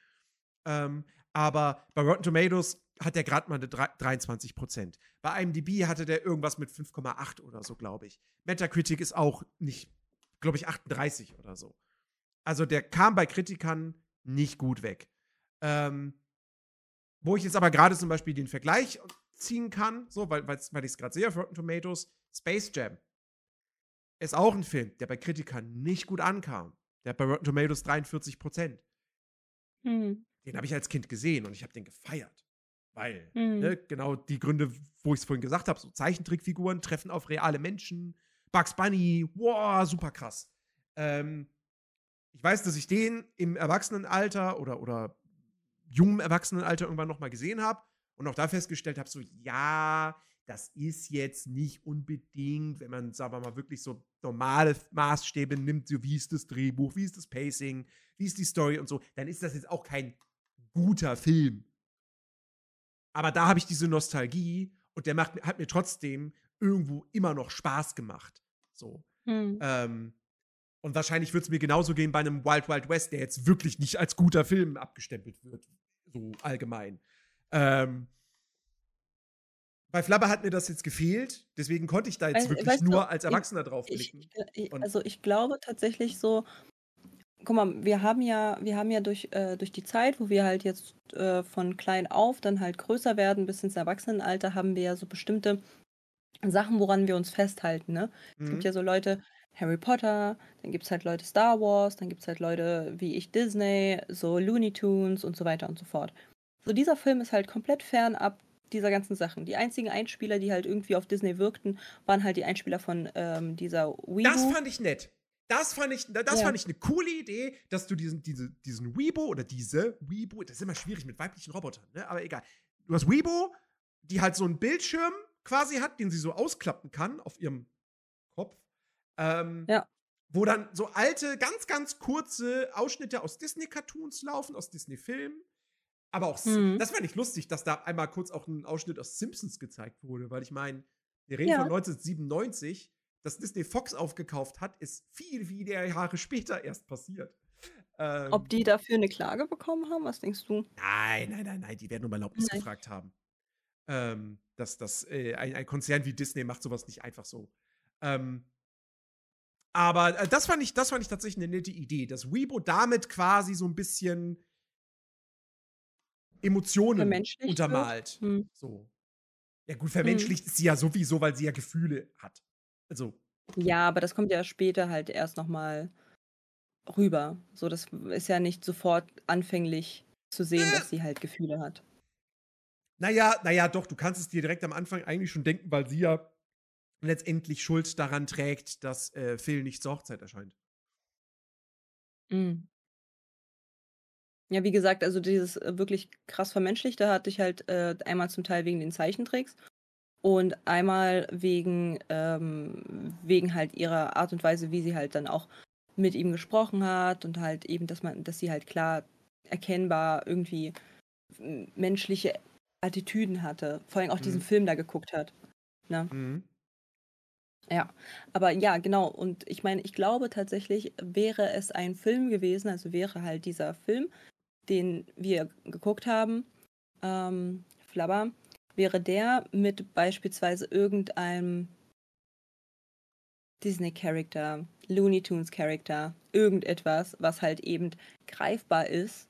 Ähm, aber bei Rotten Tomatoes hat der gerade mal eine drei- 23 Prozent. Bei IMDb hatte der irgendwas mit 5,8 oder so, glaube ich. Metacritic ist auch nicht, glaube ich, 38 oder so. Also der kam bei Kritikern nicht gut weg. Ähm, wo ich jetzt aber gerade zum Beispiel den Vergleich ziehen kann, so, weil, weil ich es gerade sehe auf Rotten Tomatoes, Space Jam ist auch ein Film, der bei Kritikern nicht gut ankam. Der hat bei Rotten Tomatoes 43 Prozent. Hm. Den habe ich als Kind gesehen und ich habe den gefeiert. Weil, Hm. ne, genau die Gründe, wo ich es vorhin gesagt habe, so Zeichentrickfiguren treffen auf reale Menschen, Bugs Bunny, wow, super krass. Ähm, ich weiß, dass ich den im Erwachsenenalter oder, oder jungen Erwachsenenalter irgendwann noch mal gesehen habe und auch da festgestellt habe, so, ja, das ist jetzt nicht unbedingt, wenn man, sagen wir mal, wirklich so normale Maßstäbe nimmt, so wie ist das Drehbuch, wie ist das Pacing, wie ist die Story und so, dann ist das jetzt auch kein guter Film. Aber da habe ich diese Nostalgie und der macht, hat mir trotzdem irgendwo immer noch Spaß gemacht. So. Hm. Ähm, und wahrscheinlich wird es mir genauso gehen bei einem Wild Wild West, der jetzt wirklich nicht als guter Film abgestempelt wird, so allgemein. Ähm, bei Flabber hat mir das jetzt gefehlt, deswegen konnte ich da jetzt Weißt- wirklich weißt du, nur als ich- Erwachsener drauf Ich, blicken. ich, Und- also ich glaube tatsächlich so, guck mal, wir haben ja, wir haben ja durch, äh, durch die Zeit, wo wir halt jetzt äh, von klein auf dann halt größer werden bis ins Erwachsenenalter, haben wir ja so bestimmte Sachen, woran wir uns festhalten, ne? Es Mhm. gibt ja so Leute, Harry Potter, dann gibt es halt Leute Star Wars, dann gibt es halt Leute wie ich Disney, so Looney Tunes und so weiter und so fort. So dieser Film ist halt komplett fernab dieser ganzen Sachen. Die einzigen Einspieler, die halt irgendwie auf Disney wirkten, waren halt die Einspieler von ähm, dieser Weebu. Das fand ich nett. Das fand ich, das Ja. fand ich eine coole Idee, dass du diesen, diese, diesen Weibo oder diese Weibo, das ist immer schwierig mit weiblichen Robotern, ne? aber egal. Du hast Weibo, die halt so einen Bildschirm quasi hat, den sie so ausklappen kann auf ihrem Kopf. Ähm, Ja. Wo dann so alte, ganz, ganz kurze Ausschnitte aus Disney-Cartoons laufen, aus Disney-Filmen. Aber auch, Mhm. das fand ich lustig, dass da einmal kurz auch ein Ausschnitt aus Simpsons gezeigt wurde, weil ich meine, wir reden Ja. von 1997, dass Disney Fox aufgekauft hat, ist viel, viele Jahre später erst passiert. Ähm, Ob die dafür eine Klage bekommen haben, was denkst du? Nein, nein, nein, nein, die werden um Erlaubnis Nein. gefragt haben. Ähm, dass das, äh, ein, ein Konzern wie Disney macht sowas nicht einfach so. Ähm, aber äh, das, fand ich, das fand ich tatsächlich eine nette Idee, dass Weibo damit quasi so ein bisschen Emotionen untermalt. Hm. So. Ja, gut, vermenschlicht ist sie ja sowieso, weil sie ja Gefühle hat. Also, Ja, aber das kommt ja später halt erst nochmal rüber. So, das ist ja nicht sofort anfänglich zu sehen, Äh. dass sie halt Gefühle hat. Naja, naja, doch, du kannst es dir direkt am Anfang eigentlich schon denken, weil sie ja letztendlich Schuld daran trägt, dass äh, Phil nicht zur Hochzeit erscheint. Mhm. Ja, wie gesagt, also dieses äh, wirklich krass vermenschlichte hatte ich halt äh, einmal zum Teil wegen den Zeichentricks und einmal wegen, ähm, wegen halt ihrer Art und Weise, wie sie halt dann auch mit ihm gesprochen hat und halt eben, dass man, dass sie halt klar erkennbar irgendwie menschliche Attitüden hatte. Vor allem auch diesen Mhm. Film da geguckt hat. Ne? Mhm. Ja, aber ja, genau. Und ich meine, ich glaube tatsächlich, wäre es ein Film gewesen, also wäre halt dieser Film, den wir geguckt haben, ähm, Flabber, wäre der mit beispielsweise irgendeinem Disney-Charakter, Looney Tunes-Charakter, irgendetwas, was halt eben greifbar ist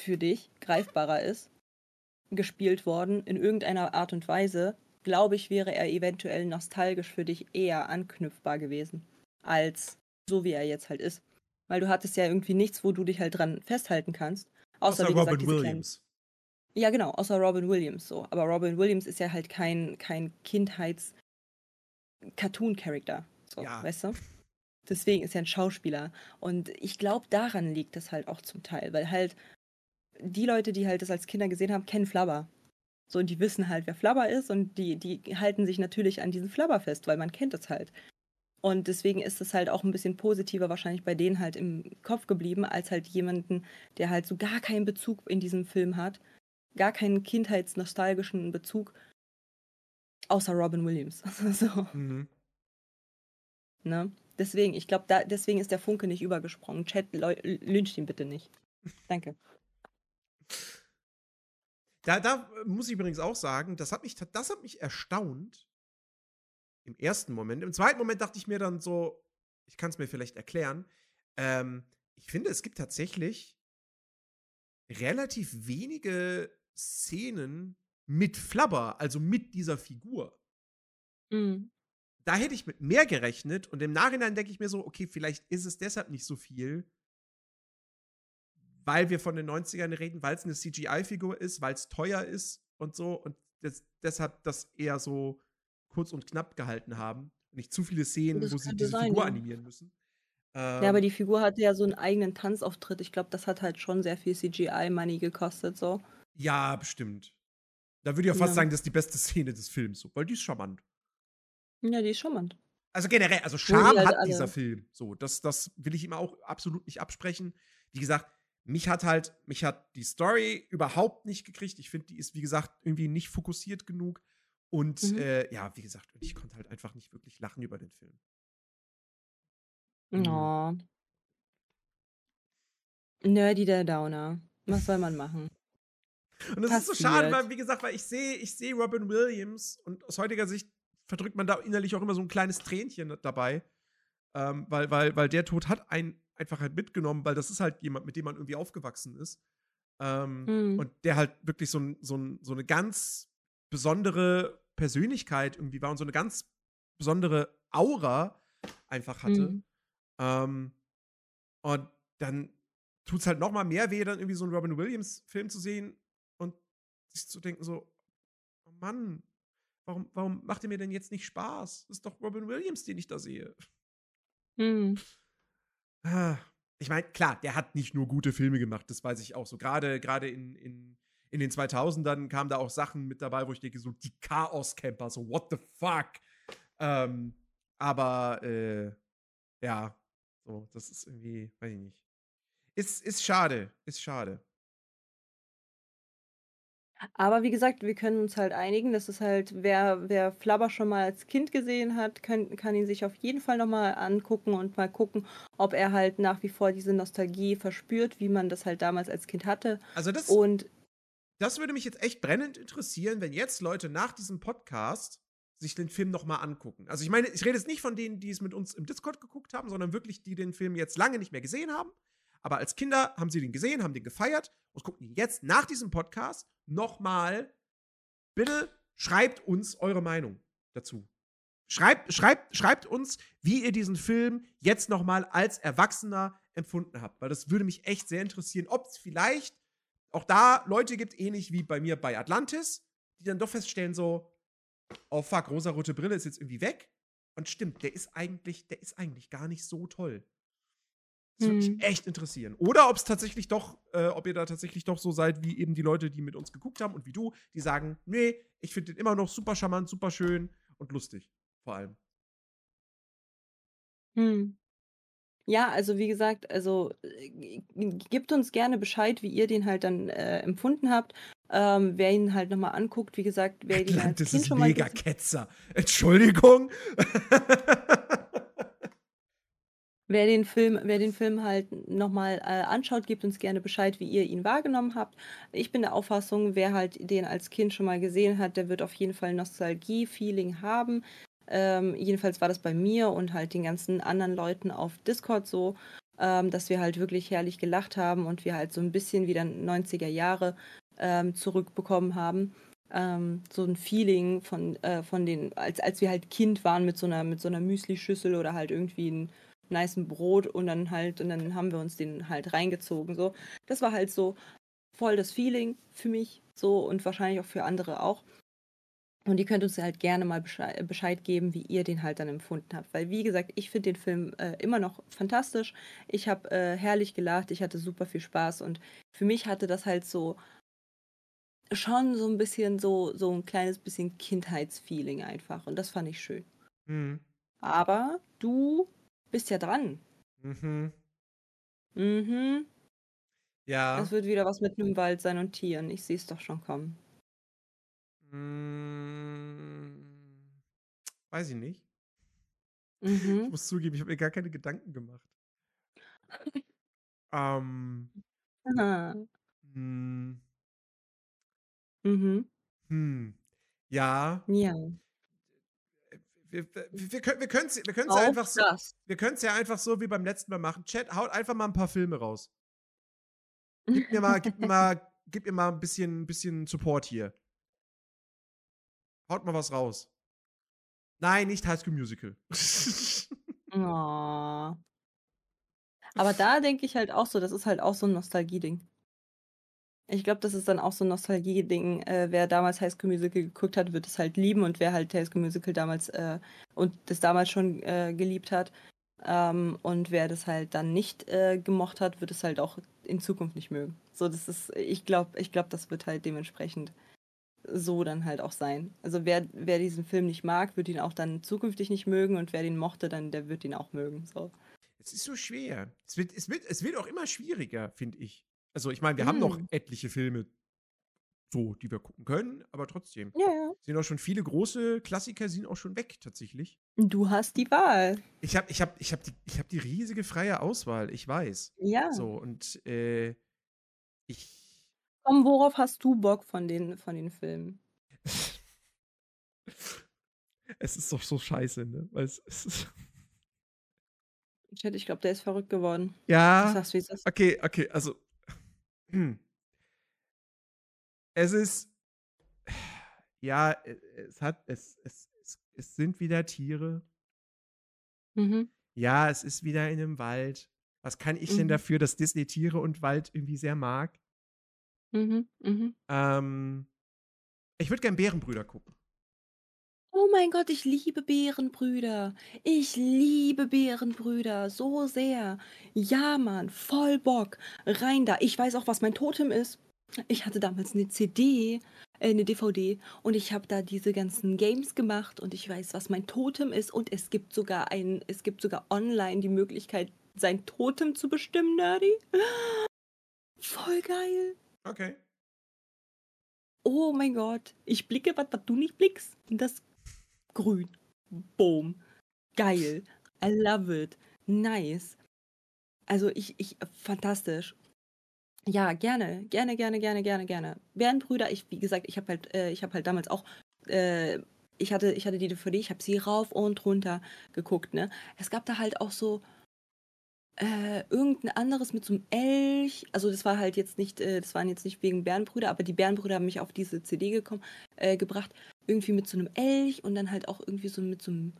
für dich, greifbarer ist, gespielt worden in irgendeiner Art und Weise, glaube ich, wäre er eventuell nostalgisch für dich eher anknüpfbar gewesen, als so wie er jetzt halt ist. Weil du hattest ja irgendwie nichts, wo du dich halt dran festhalten kannst. Außer, Außer wie gesagt, Robin diese kleinen- Williams. Ja, genau, außer Robin Williams so. Aber Robin Williams ist ja halt kein, kein Kindheits-Cartoon-Charakter. So, Ja. weißt du? Deswegen ist er ein Schauspieler. Und ich glaube, daran liegt das halt auch zum Teil, weil halt die Leute, die halt das als Kinder gesehen haben, kennen Flabber. So, und die wissen halt, wer Flabber ist und die, die halten sich natürlich an diesen Flabber fest, weil man kennt es halt. Und deswegen ist es halt auch ein bisschen positiver wahrscheinlich bei denen halt im Kopf geblieben, als halt jemanden, der halt so gar keinen Bezug in diesem Film hat, gar keinen kindheitsnostalgischen Bezug, außer Robin Williams. so, Mhm. ne? Deswegen, ich glaube, da, deswegen ist der Funke nicht übergesprungen. Chat, lyncht ihn bitte nicht. Danke. Da, da äh, muss ich übrigens auch sagen, das hat mich, das hat mich erstaunt. Im ersten Moment. Im zweiten Moment dachte ich mir dann so, ich kann es mir vielleicht erklären. Ähm, ich finde, es gibt tatsächlich relativ wenige Szenen mit Flabber, also mit dieser Figur. Mhm. Da hätte ich mit mehr gerechnet und im Nachhinein denke ich mir so, okay, vielleicht ist es deshalb nicht so viel, weil wir von den 90ern reden, weil es eine CGI-Figur ist, weil es teuer ist und so und das, deshalb das eher so kurz und knapp gehalten haben. Nicht zu viele Szenen, Das wo sie diese sein, Figur ja. animieren müssen. Ja, aber Ähm, die Figur hatte ja so einen eigenen Tanzauftritt. Ich glaube, das hat halt schon sehr viel CGI-Money gekostet, so. ja, bestimmt. Da würde ich auch fast Ja. sagen, das ist die beste Szene des Films, so, weil die ist charmant. Ja, die ist charmant. Also generell, also die Charme halt hat alle- dieser Film. So, das, das will ich ihm auch absolut nicht absprechen. Wie gesagt, mich hat halt, mich hat die Story überhaupt nicht gekriegt. Ich finde, die ist, wie gesagt, irgendwie nicht fokussiert genug. Und Mhm. äh, ja, wie gesagt, ich konnte halt einfach nicht wirklich lachen über den Film. Mhm. Oh. Nerdy der Downer. Was soll man machen? Und das ist so schade, Passiert. weil, wie gesagt, weil ich sehe, ich sehe Robin Williams und aus heutiger Sicht verdrückt man da innerlich auch immer so ein kleines Tränchen dabei. Ähm, weil, weil, weil der Tod hat einen einfach halt mitgenommen, weil das ist halt jemand, mit dem man irgendwie aufgewachsen ist. Ähm, Mhm. Und der halt wirklich so, ein, so, ein, so eine ganz besondere Persönlichkeit irgendwie war und so eine ganz besondere Aura einfach hatte. Mhm. Ähm, und dann tut es halt noch mal mehr weh, dann irgendwie so einen Robin Williams-Film zu sehen und sich zu denken so, oh Mann, warum, warum macht er mir denn jetzt nicht Spaß? Das ist doch Robin Williams, den ich da sehe. Mhm. Ah, Ich meine, klar, der hat nicht nur gute Filme gemacht, das weiß ich auch so. Gerade gerade in, in, in den 2000ern kamen da auch Sachen mit dabei, wo ich denke, so die Chaos-Camper, so what the fuck. Ähm, aber äh, ja, so, das ist irgendwie, weiß ich nicht. Ist, ist schade, ist schade. Aber wie gesagt, wir können uns halt einigen. Das ist halt, wer, wer Flubber schon mal als Kind gesehen hat, kann, kann ihn sich auf jeden Fall nochmal angucken und mal gucken, ob er halt nach wie vor diese Nostalgie verspürt, wie man das halt damals als Kind hatte. Also das, Und das würde mich jetzt echt brennend interessieren, wenn jetzt Leute nach diesem Podcast sich den Film noch mal angucken. Also ich meine, ich rede jetzt nicht von denen, die es mit uns im Discord geguckt haben, sondern wirklich, die den Film jetzt lange nicht mehr gesehen haben. Aber als Kinder haben sie den gesehen, haben den gefeiert und gucken ihn jetzt nach diesem Podcast noch mal. Bitte schreibt uns eure Meinung dazu. Schreibt, schreibt, schreibt uns, wie ihr diesen Film jetzt noch mal als Erwachsener empfunden habt, weil das würde mich echt sehr interessieren, ob es vielleicht auch da Leute gibt, ähnlich wie bei mir bei Atlantis, die dann doch feststellen so, oh fuck, rosa-rote Brille ist jetzt irgendwie weg. Und stimmt, der ist eigentlich, der ist eigentlich gar nicht so toll. Das würde mich echt interessieren. Oder ob es tatsächlich doch, äh, ob ihr da tatsächlich doch so seid, wie eben die Leute, die mit uns geguckt haben und wie du, die sagen, nee, ich finde den immer noch super charmant, super schön und lustig. Vor allem. Hm. Ja, also wie gesagt, also äh, gebt uns gerne Bescheid, wie ihr den halt dann äh, empfunden habt. Ähm, wer ihn halt nochmal anguckt, wie gesagt, wer den als Atlantis Kind ist schon mega Ketzer. Entschuldigung. Wer den Film, wer den Film halt nochmal äh, anschaut, gebt uns gerne Bescheid, wie ihr ihn wahrgenommen habt. Ich bin der Auffassung, wer halt den als Kind schon mal gesehen hat, der wird auf jeden Fall Nostalgie-Feeling haben. Ähm, jedenfalls war das bei mir und halt den ganzen anderen Leuten auf Discord so, ähm, dass wir halt wirklich herrlich gelacht haben und wir halt so ein bisschen wieder 90er Jahre ähm, zurückbekommen haben. Ähm, so ein Feeling von, äh, von den, als, als wir halt Kind waren mit so einer, mit so einer Müsli-Schüssel oder halt irgendwie ein nicen Brot und dann halt, und dann haben wir uns den halt reingezogen. So. Das war halt so voll das Feeling für mich so und wahrscheinlich auch für andere auch. Und ihr könnt uns halt gerne mal Bescheid, Bescheid geben, wie ihr den halt dann empfunden habt. Weil, wie gesagt, ich finde den Film äh, immer noch fantastisch. Ich habe äh, herrlich gelacht, ich hatte super viel Spaß und für mich hatte das halt so schon so ein bisschen so, so ein kleines bisschen Kindheitsfeeling einfach. Und das fand ich schön. mhm. Aber du bist ja dran. Mhm. Mhm. Ja. Es wird wieder was mit einem Wald sein und Tieren. Ich sehe es doch schon kommen. Mm, weiß ich nicht. Ich Mhm. muss zugeben, ich habe mir gar keine Gedanken gemacht. ähm, hm, Mhm. hm, ja, Ja. Wir, wir, wir können wir können's, wir können's ja einfach so, das. wir können's ja einfach so wie beim letzten Mal machen. Chat, haut einfach mal ein paar Filme raus. Gib mir mal, gib mir mal, gib mir mal ein bisschen, bisschen Support hier. Haut mal was raus. Nein, nicht High School Musical. Oh. Aber da denke ich halt auch so, das ist halt auch so ein Nostalgie-Ding. Ich glaube, das ist dann auch so ein Nostalgie-Ding. Äh, wer damals High School Musical geguckt hat, wird es halt lieben. Und wer halt High School Musical damals äh, und das damals schon äh, geliebt hat, Ähm, und wer das halt dann nicht äh, gemocht hat, wird es halt auch in Zukunft nicht mögen. So, das ist, ich glaube, ich glaube, das wird halt dementsprechend so dann halt auch sein. Also wer, wer diesen Film nicht mag, wird ihn auch dann zukünftig nicht mögen und wer den mochte, dann der wird ihn auch mögen. So. Es ist so schwer. Es wird, es wird, es wird auch immer schwieriger, finde ich. Also, ich meine, wir haben noch Mm. etliche Filme, so, die wir gucken können, aber trotzdem. Ja, ja. Sind auch schon viele große Klassiker, sind auch schon weg, tatsächlich. Du hast die Wahl. Ich habe ich hab, ich hab die, ich hab die riesige freie Auswahl, ich weiß. Ja. So, und äh, ich. Komm, worauf hast du Bock von den, von den Filmen? es ist doch so scheiße, ne? Weil es, es ist, Chat, ich glaube, der ist verrückt geworden. Ja. sag's, wie es ist. Okay, okay, also. Es ist. Ja, e- es hat. Es, es, es, es sind wieder Tiere. Mhm. Ja, es ist wieder in einem Wald. Was kann ich denn Mhm. dafür, dass Disney Tiere und Wald irgendwie sehr mag? Mhm. Mhm. Ähm, ich würde gern Bärenbrüder gucken. Oh mein Gott, ich liebe Bärenbrüder. Ich liebe Bärenbrüder so sehr. Ja, Mann, voll Bock. Rein da. Ich weiß auch, was mein Totem ist. Ich hatte damals eine CD, äh, eine DVD und ich habe da diese ganzen Games gemacht und ich weiß, was mein Totem ist und es gibt sogar ein, es gibt sogar online die Möglichkeit, sein Totem zu bestimmen, Nerdy. Voll geil. Okay. Oh mein Gott, ich blicke, was, was du nicht blickst. Das grün. Boom. Geil. I love it. Nice. Also ich, ich, fantastisch. Ja, gerne, gerne, gerne, gerne, gerne, gerne. Bärenbrüder, ich, wie gesagt, ich habe halt, äh, ich habe halt damals auch, äh, ich hatte, ich hatte die DVD, ich habe sie rauf und runter geguckt, ne? Es gab da halt auch so, äh, irgendein anderes mit so einem Elch. Also das war halt jetzt nicht, äh, das waren jetzt nicht wegen Bärenbrüder, aber die Bärenbrüder haben mich auf diese CD gekommen, äh, gebracht. Irgendwie mit so einem Elch und dann halt auch irgendwie so mit so einem,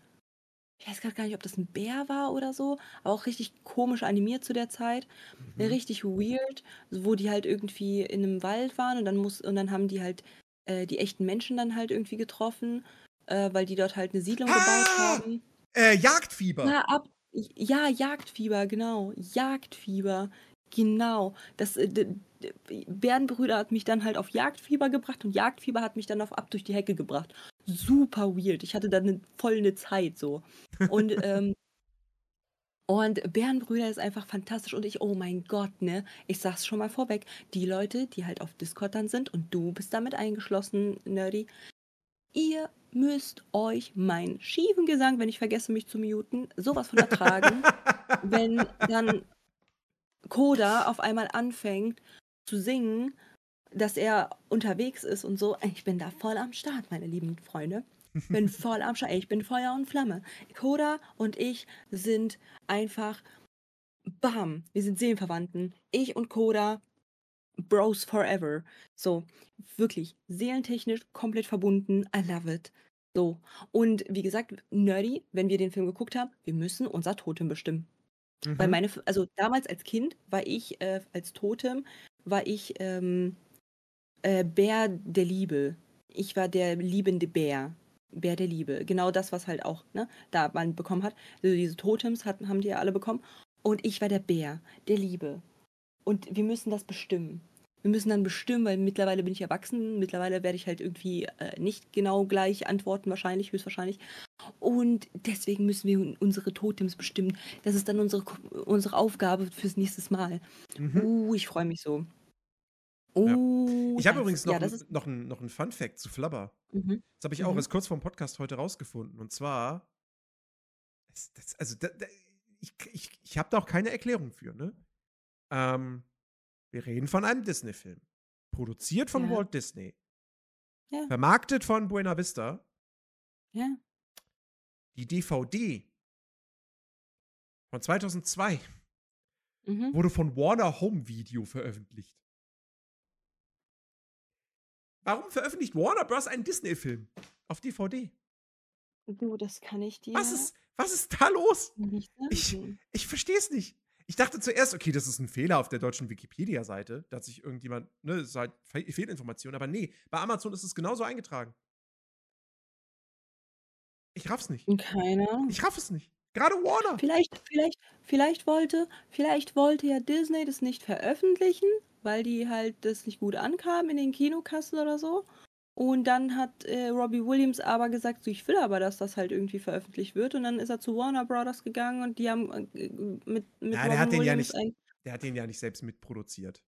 ich weiß gerade gar nicht, ob das ein Bär war oder so, aber auch richtig komisch animiert zu der Zeit. Mhm. Richtig weird, wo die halt irgendwie in einem Wald waren und dann muss, und dann haben die halt äh, die echten Menschen dann halt irgendwie getroffen, äh, weil die dort halt eine Siedlung gebaut Ah! haben. Äh, Jagdfieber. Ja, ab. Ja, Jagdfieber, genau. Jagdfieber. Genau. Das äh, Bärenbrüder hat mich dann halt auf Jagdfieber gebracht und Jagdfieber hat mich dann auf ab durch die Hecke gebracht. Super weird. Ich hatte dann ne, voll eine Zeit so. Und ähm, und Bärenbrüder ist einfach fantastisch und ich, oh mein Gott, ne? Ich sag's schon mal vorweg, die Leute, die halt auf Discord dann sind und du bist damit eingeschlossen, Nerdy, ihr müsst euch meinen schiefen Gesang, wenn ich vergesse mich zu muten, sowas von ertragen, wenn dann Koda auf einmal anfängt zu singen, dass er unterwegs ist und so. Ich bin da voll am Start, meine lieben Freunde. Bin voll am Start. Ich bin Feuer und Flamme. Koda und ich sind einfach bam. Wir sind Seelenverwandten. Ich und Koda, Bros forever. So, wirklich seelentechnisch komplett verbunden. I love it. So. Und wie gesagt, nerdy, wenn wir den Film geguckt haben, wir müssen unser Totem bestimmen. Weil Mhm. meine, F- also damals als Kind war ich, äh, als Totem, war ich ähm, äh, Bär der Liebe. Ich war der liebende Bär. Bär der Liebe. Genau das, was halt auch, ne, da man bekommen hat. Also diese Totems hat, haben die ja alle bekommen. Und ich war der Bär der Liebe. Und wir müssen das bestimmen. Wir müssen dann bestimmen, weil mittlerweile bin ich erwachsen. Mittlerweile werde ich halt irgendwie äh, nicht genau gleich antworten, wahrscheinlich, höchstwahrscheinlich. Und deswegen müssen wir un- unsere Totems bestimmen. Das ist dann unsere, unsere Aufgabe fürs nächste Mal. Mhm. Uh, ich freue mich so. Uh, Ich habe übrigens noch, ja, ist, noch, ein, noch ein Fun Fact zu Flubber. mhm. Das habe ich auch Mhm. erst kurz vor dem Podcast heute rausgefunden. Und zwar, das, das, also da, da, ich, ich, ich habe da auch keine Erklärung für. Ne? Ähm, wir reden von einem Disney-Film. Produziert von Ja. Walt Disney. Vermarktet von Buena Vista. Ja. Die DVD von 2002 Mhm. wurde von Warner Home Video veröffentlicht. Warum veröffentlicht Warner Bros. einen Disney-Film auf DVD? Du, das kann ich dir Was ist, was ist da los? Ich-. Ich verstehe es nicht. Ich dachte zuerst, okay, das ist ein Fehler auf der deutschen Wikipedia-Seite. Da hat sich irgendjemand, ne, ist halt Fe Fehlinformation. Aber nee, bei Amazon ist es genauso eingetragen. Ich raff's nicht. Keiner. Ich raff es nicht. Gerade Warner. Vielleicht, vielleicht, vielleicht wollte, vielleicht wollte ja Disney das nicht veröffentlichen, weil die halt das nicht gut ankam in den Kinokassen oder so. Und dann hat äh, Robbie Williams aber gesagt, so, ich will aber, dass das halt irgendwie veröffentlicht wird. Und dann ist er zu Warner Brothers gegangen und die haben äh, mit, mit Ja, der hat den ja nicht, der hat den ja nicht selbst mitproduziert.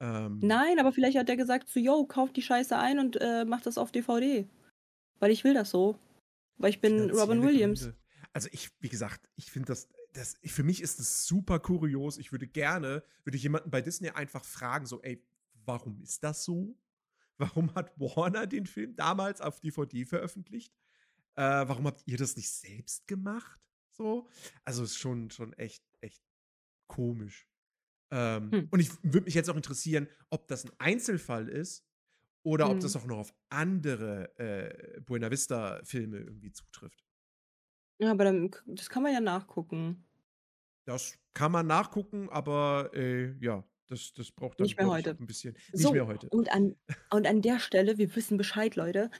Ähm, Nein, aber vielleicht hat er gesagt, so, yo, kauf die Scheiße ein und äh, mach das auf DVD. Weil ich will das so. Weil ich bin Robin Williams. Gründe. Also ich, wie gesagt, ich finde das, das, für mich ist das super kurios. Ich würde gerne, würde ich jemanden bei Disney einfach fragen, so, ey, warum ist das so? Warum hat Warner den Film damals auf DVD veröffentlicht? Äh, warum habt ihr das nicht selbst gemacht? So, also ist schon, schon echt, echt komisch. Ähm, Hm. Und ich würde mich jetzt auch interessieren, ob das ein Einzelfall ist oder ob Hm. das auch noch auf andere äh, Buena Vista-Filme irgendwie zutrifft. Ja, aber dann, das kann man ja nachgucken. Das kann man nachgucken, aber äh, ja, das, das braucht dann Nicht mehr ich, heute. ein bisschen. So, Nicht mehr heute. Und an, und an der Stelle, wir wissen Bescheid, Leute.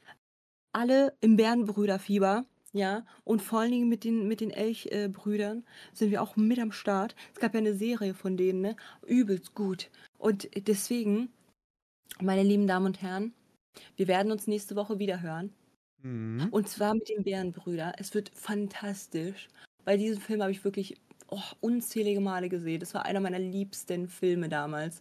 Alle im Bärenbrüderfieber, ja, und vor allen Dingen mit den, mit den Elchbrüdern sind wir auch mit am Start. Es gab ja eine Serie von denen, ne? Übelst gut. Und deswegen, meine lieben Damen und Herren, wir werden uns nächste Woche wieder hören. Mhm. Und zwar mit den Bärenbrüder. Es wird fantastisch. Weil diesen Film habe ich wirklich oh, unzählige Male gesehen. Das war einer meiner liebsten Filme damals.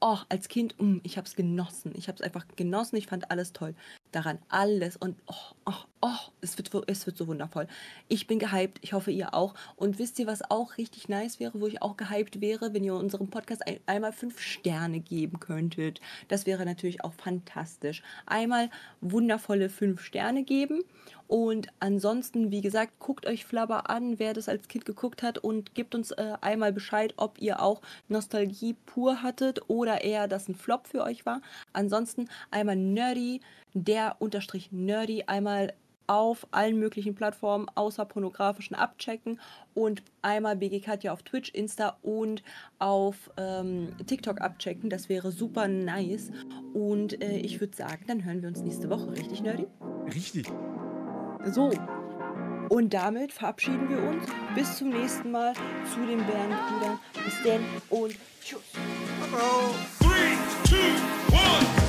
Oh, als Kind, mm, ich habe es genossen. Ich habe es einfach genossen. Ich fand alles toll. Daran alles. Und oh, oh, oh, es wird, es wird so wundervoll. Ich bin gehypt. Ich hoffe, ihr auch. Und wisst ihr, was auch richtig nice wäre, wo ich auch gehypt wäre, wenn ihr unserem Podcast ein, einmal fünf Sterne geben könntet. Das wäre natürlich auch fantastisch. Einmal wundervolle fünf Sterne geben. Und ansonsten, wie gesagt, guckt euch Flabber an, wer das als Kind geguckt hat und gebt uns äh, einmal Bescheid, ob ihr auch Nostalgie pur hattet oder eher das ein Flop für euch war. Ansonsten einmal nerdy, der unterstrich nerdy, einmal auf allen möglichen Plattformen außer pornografischen abchecken und einmal BG Katja auf Twitch, Insta und auf ähm, TikTok abchecken. Das wäre super nice. Und äh, ich würde sagen, dann hören wir uns nächste Woche. Richtig nerdy? Richtig. So. Und damit verabschieden wir uns. Bis zum nächsten Mal zu den Bärenbrüdern. Bis denn und tschüss. Three, two, one.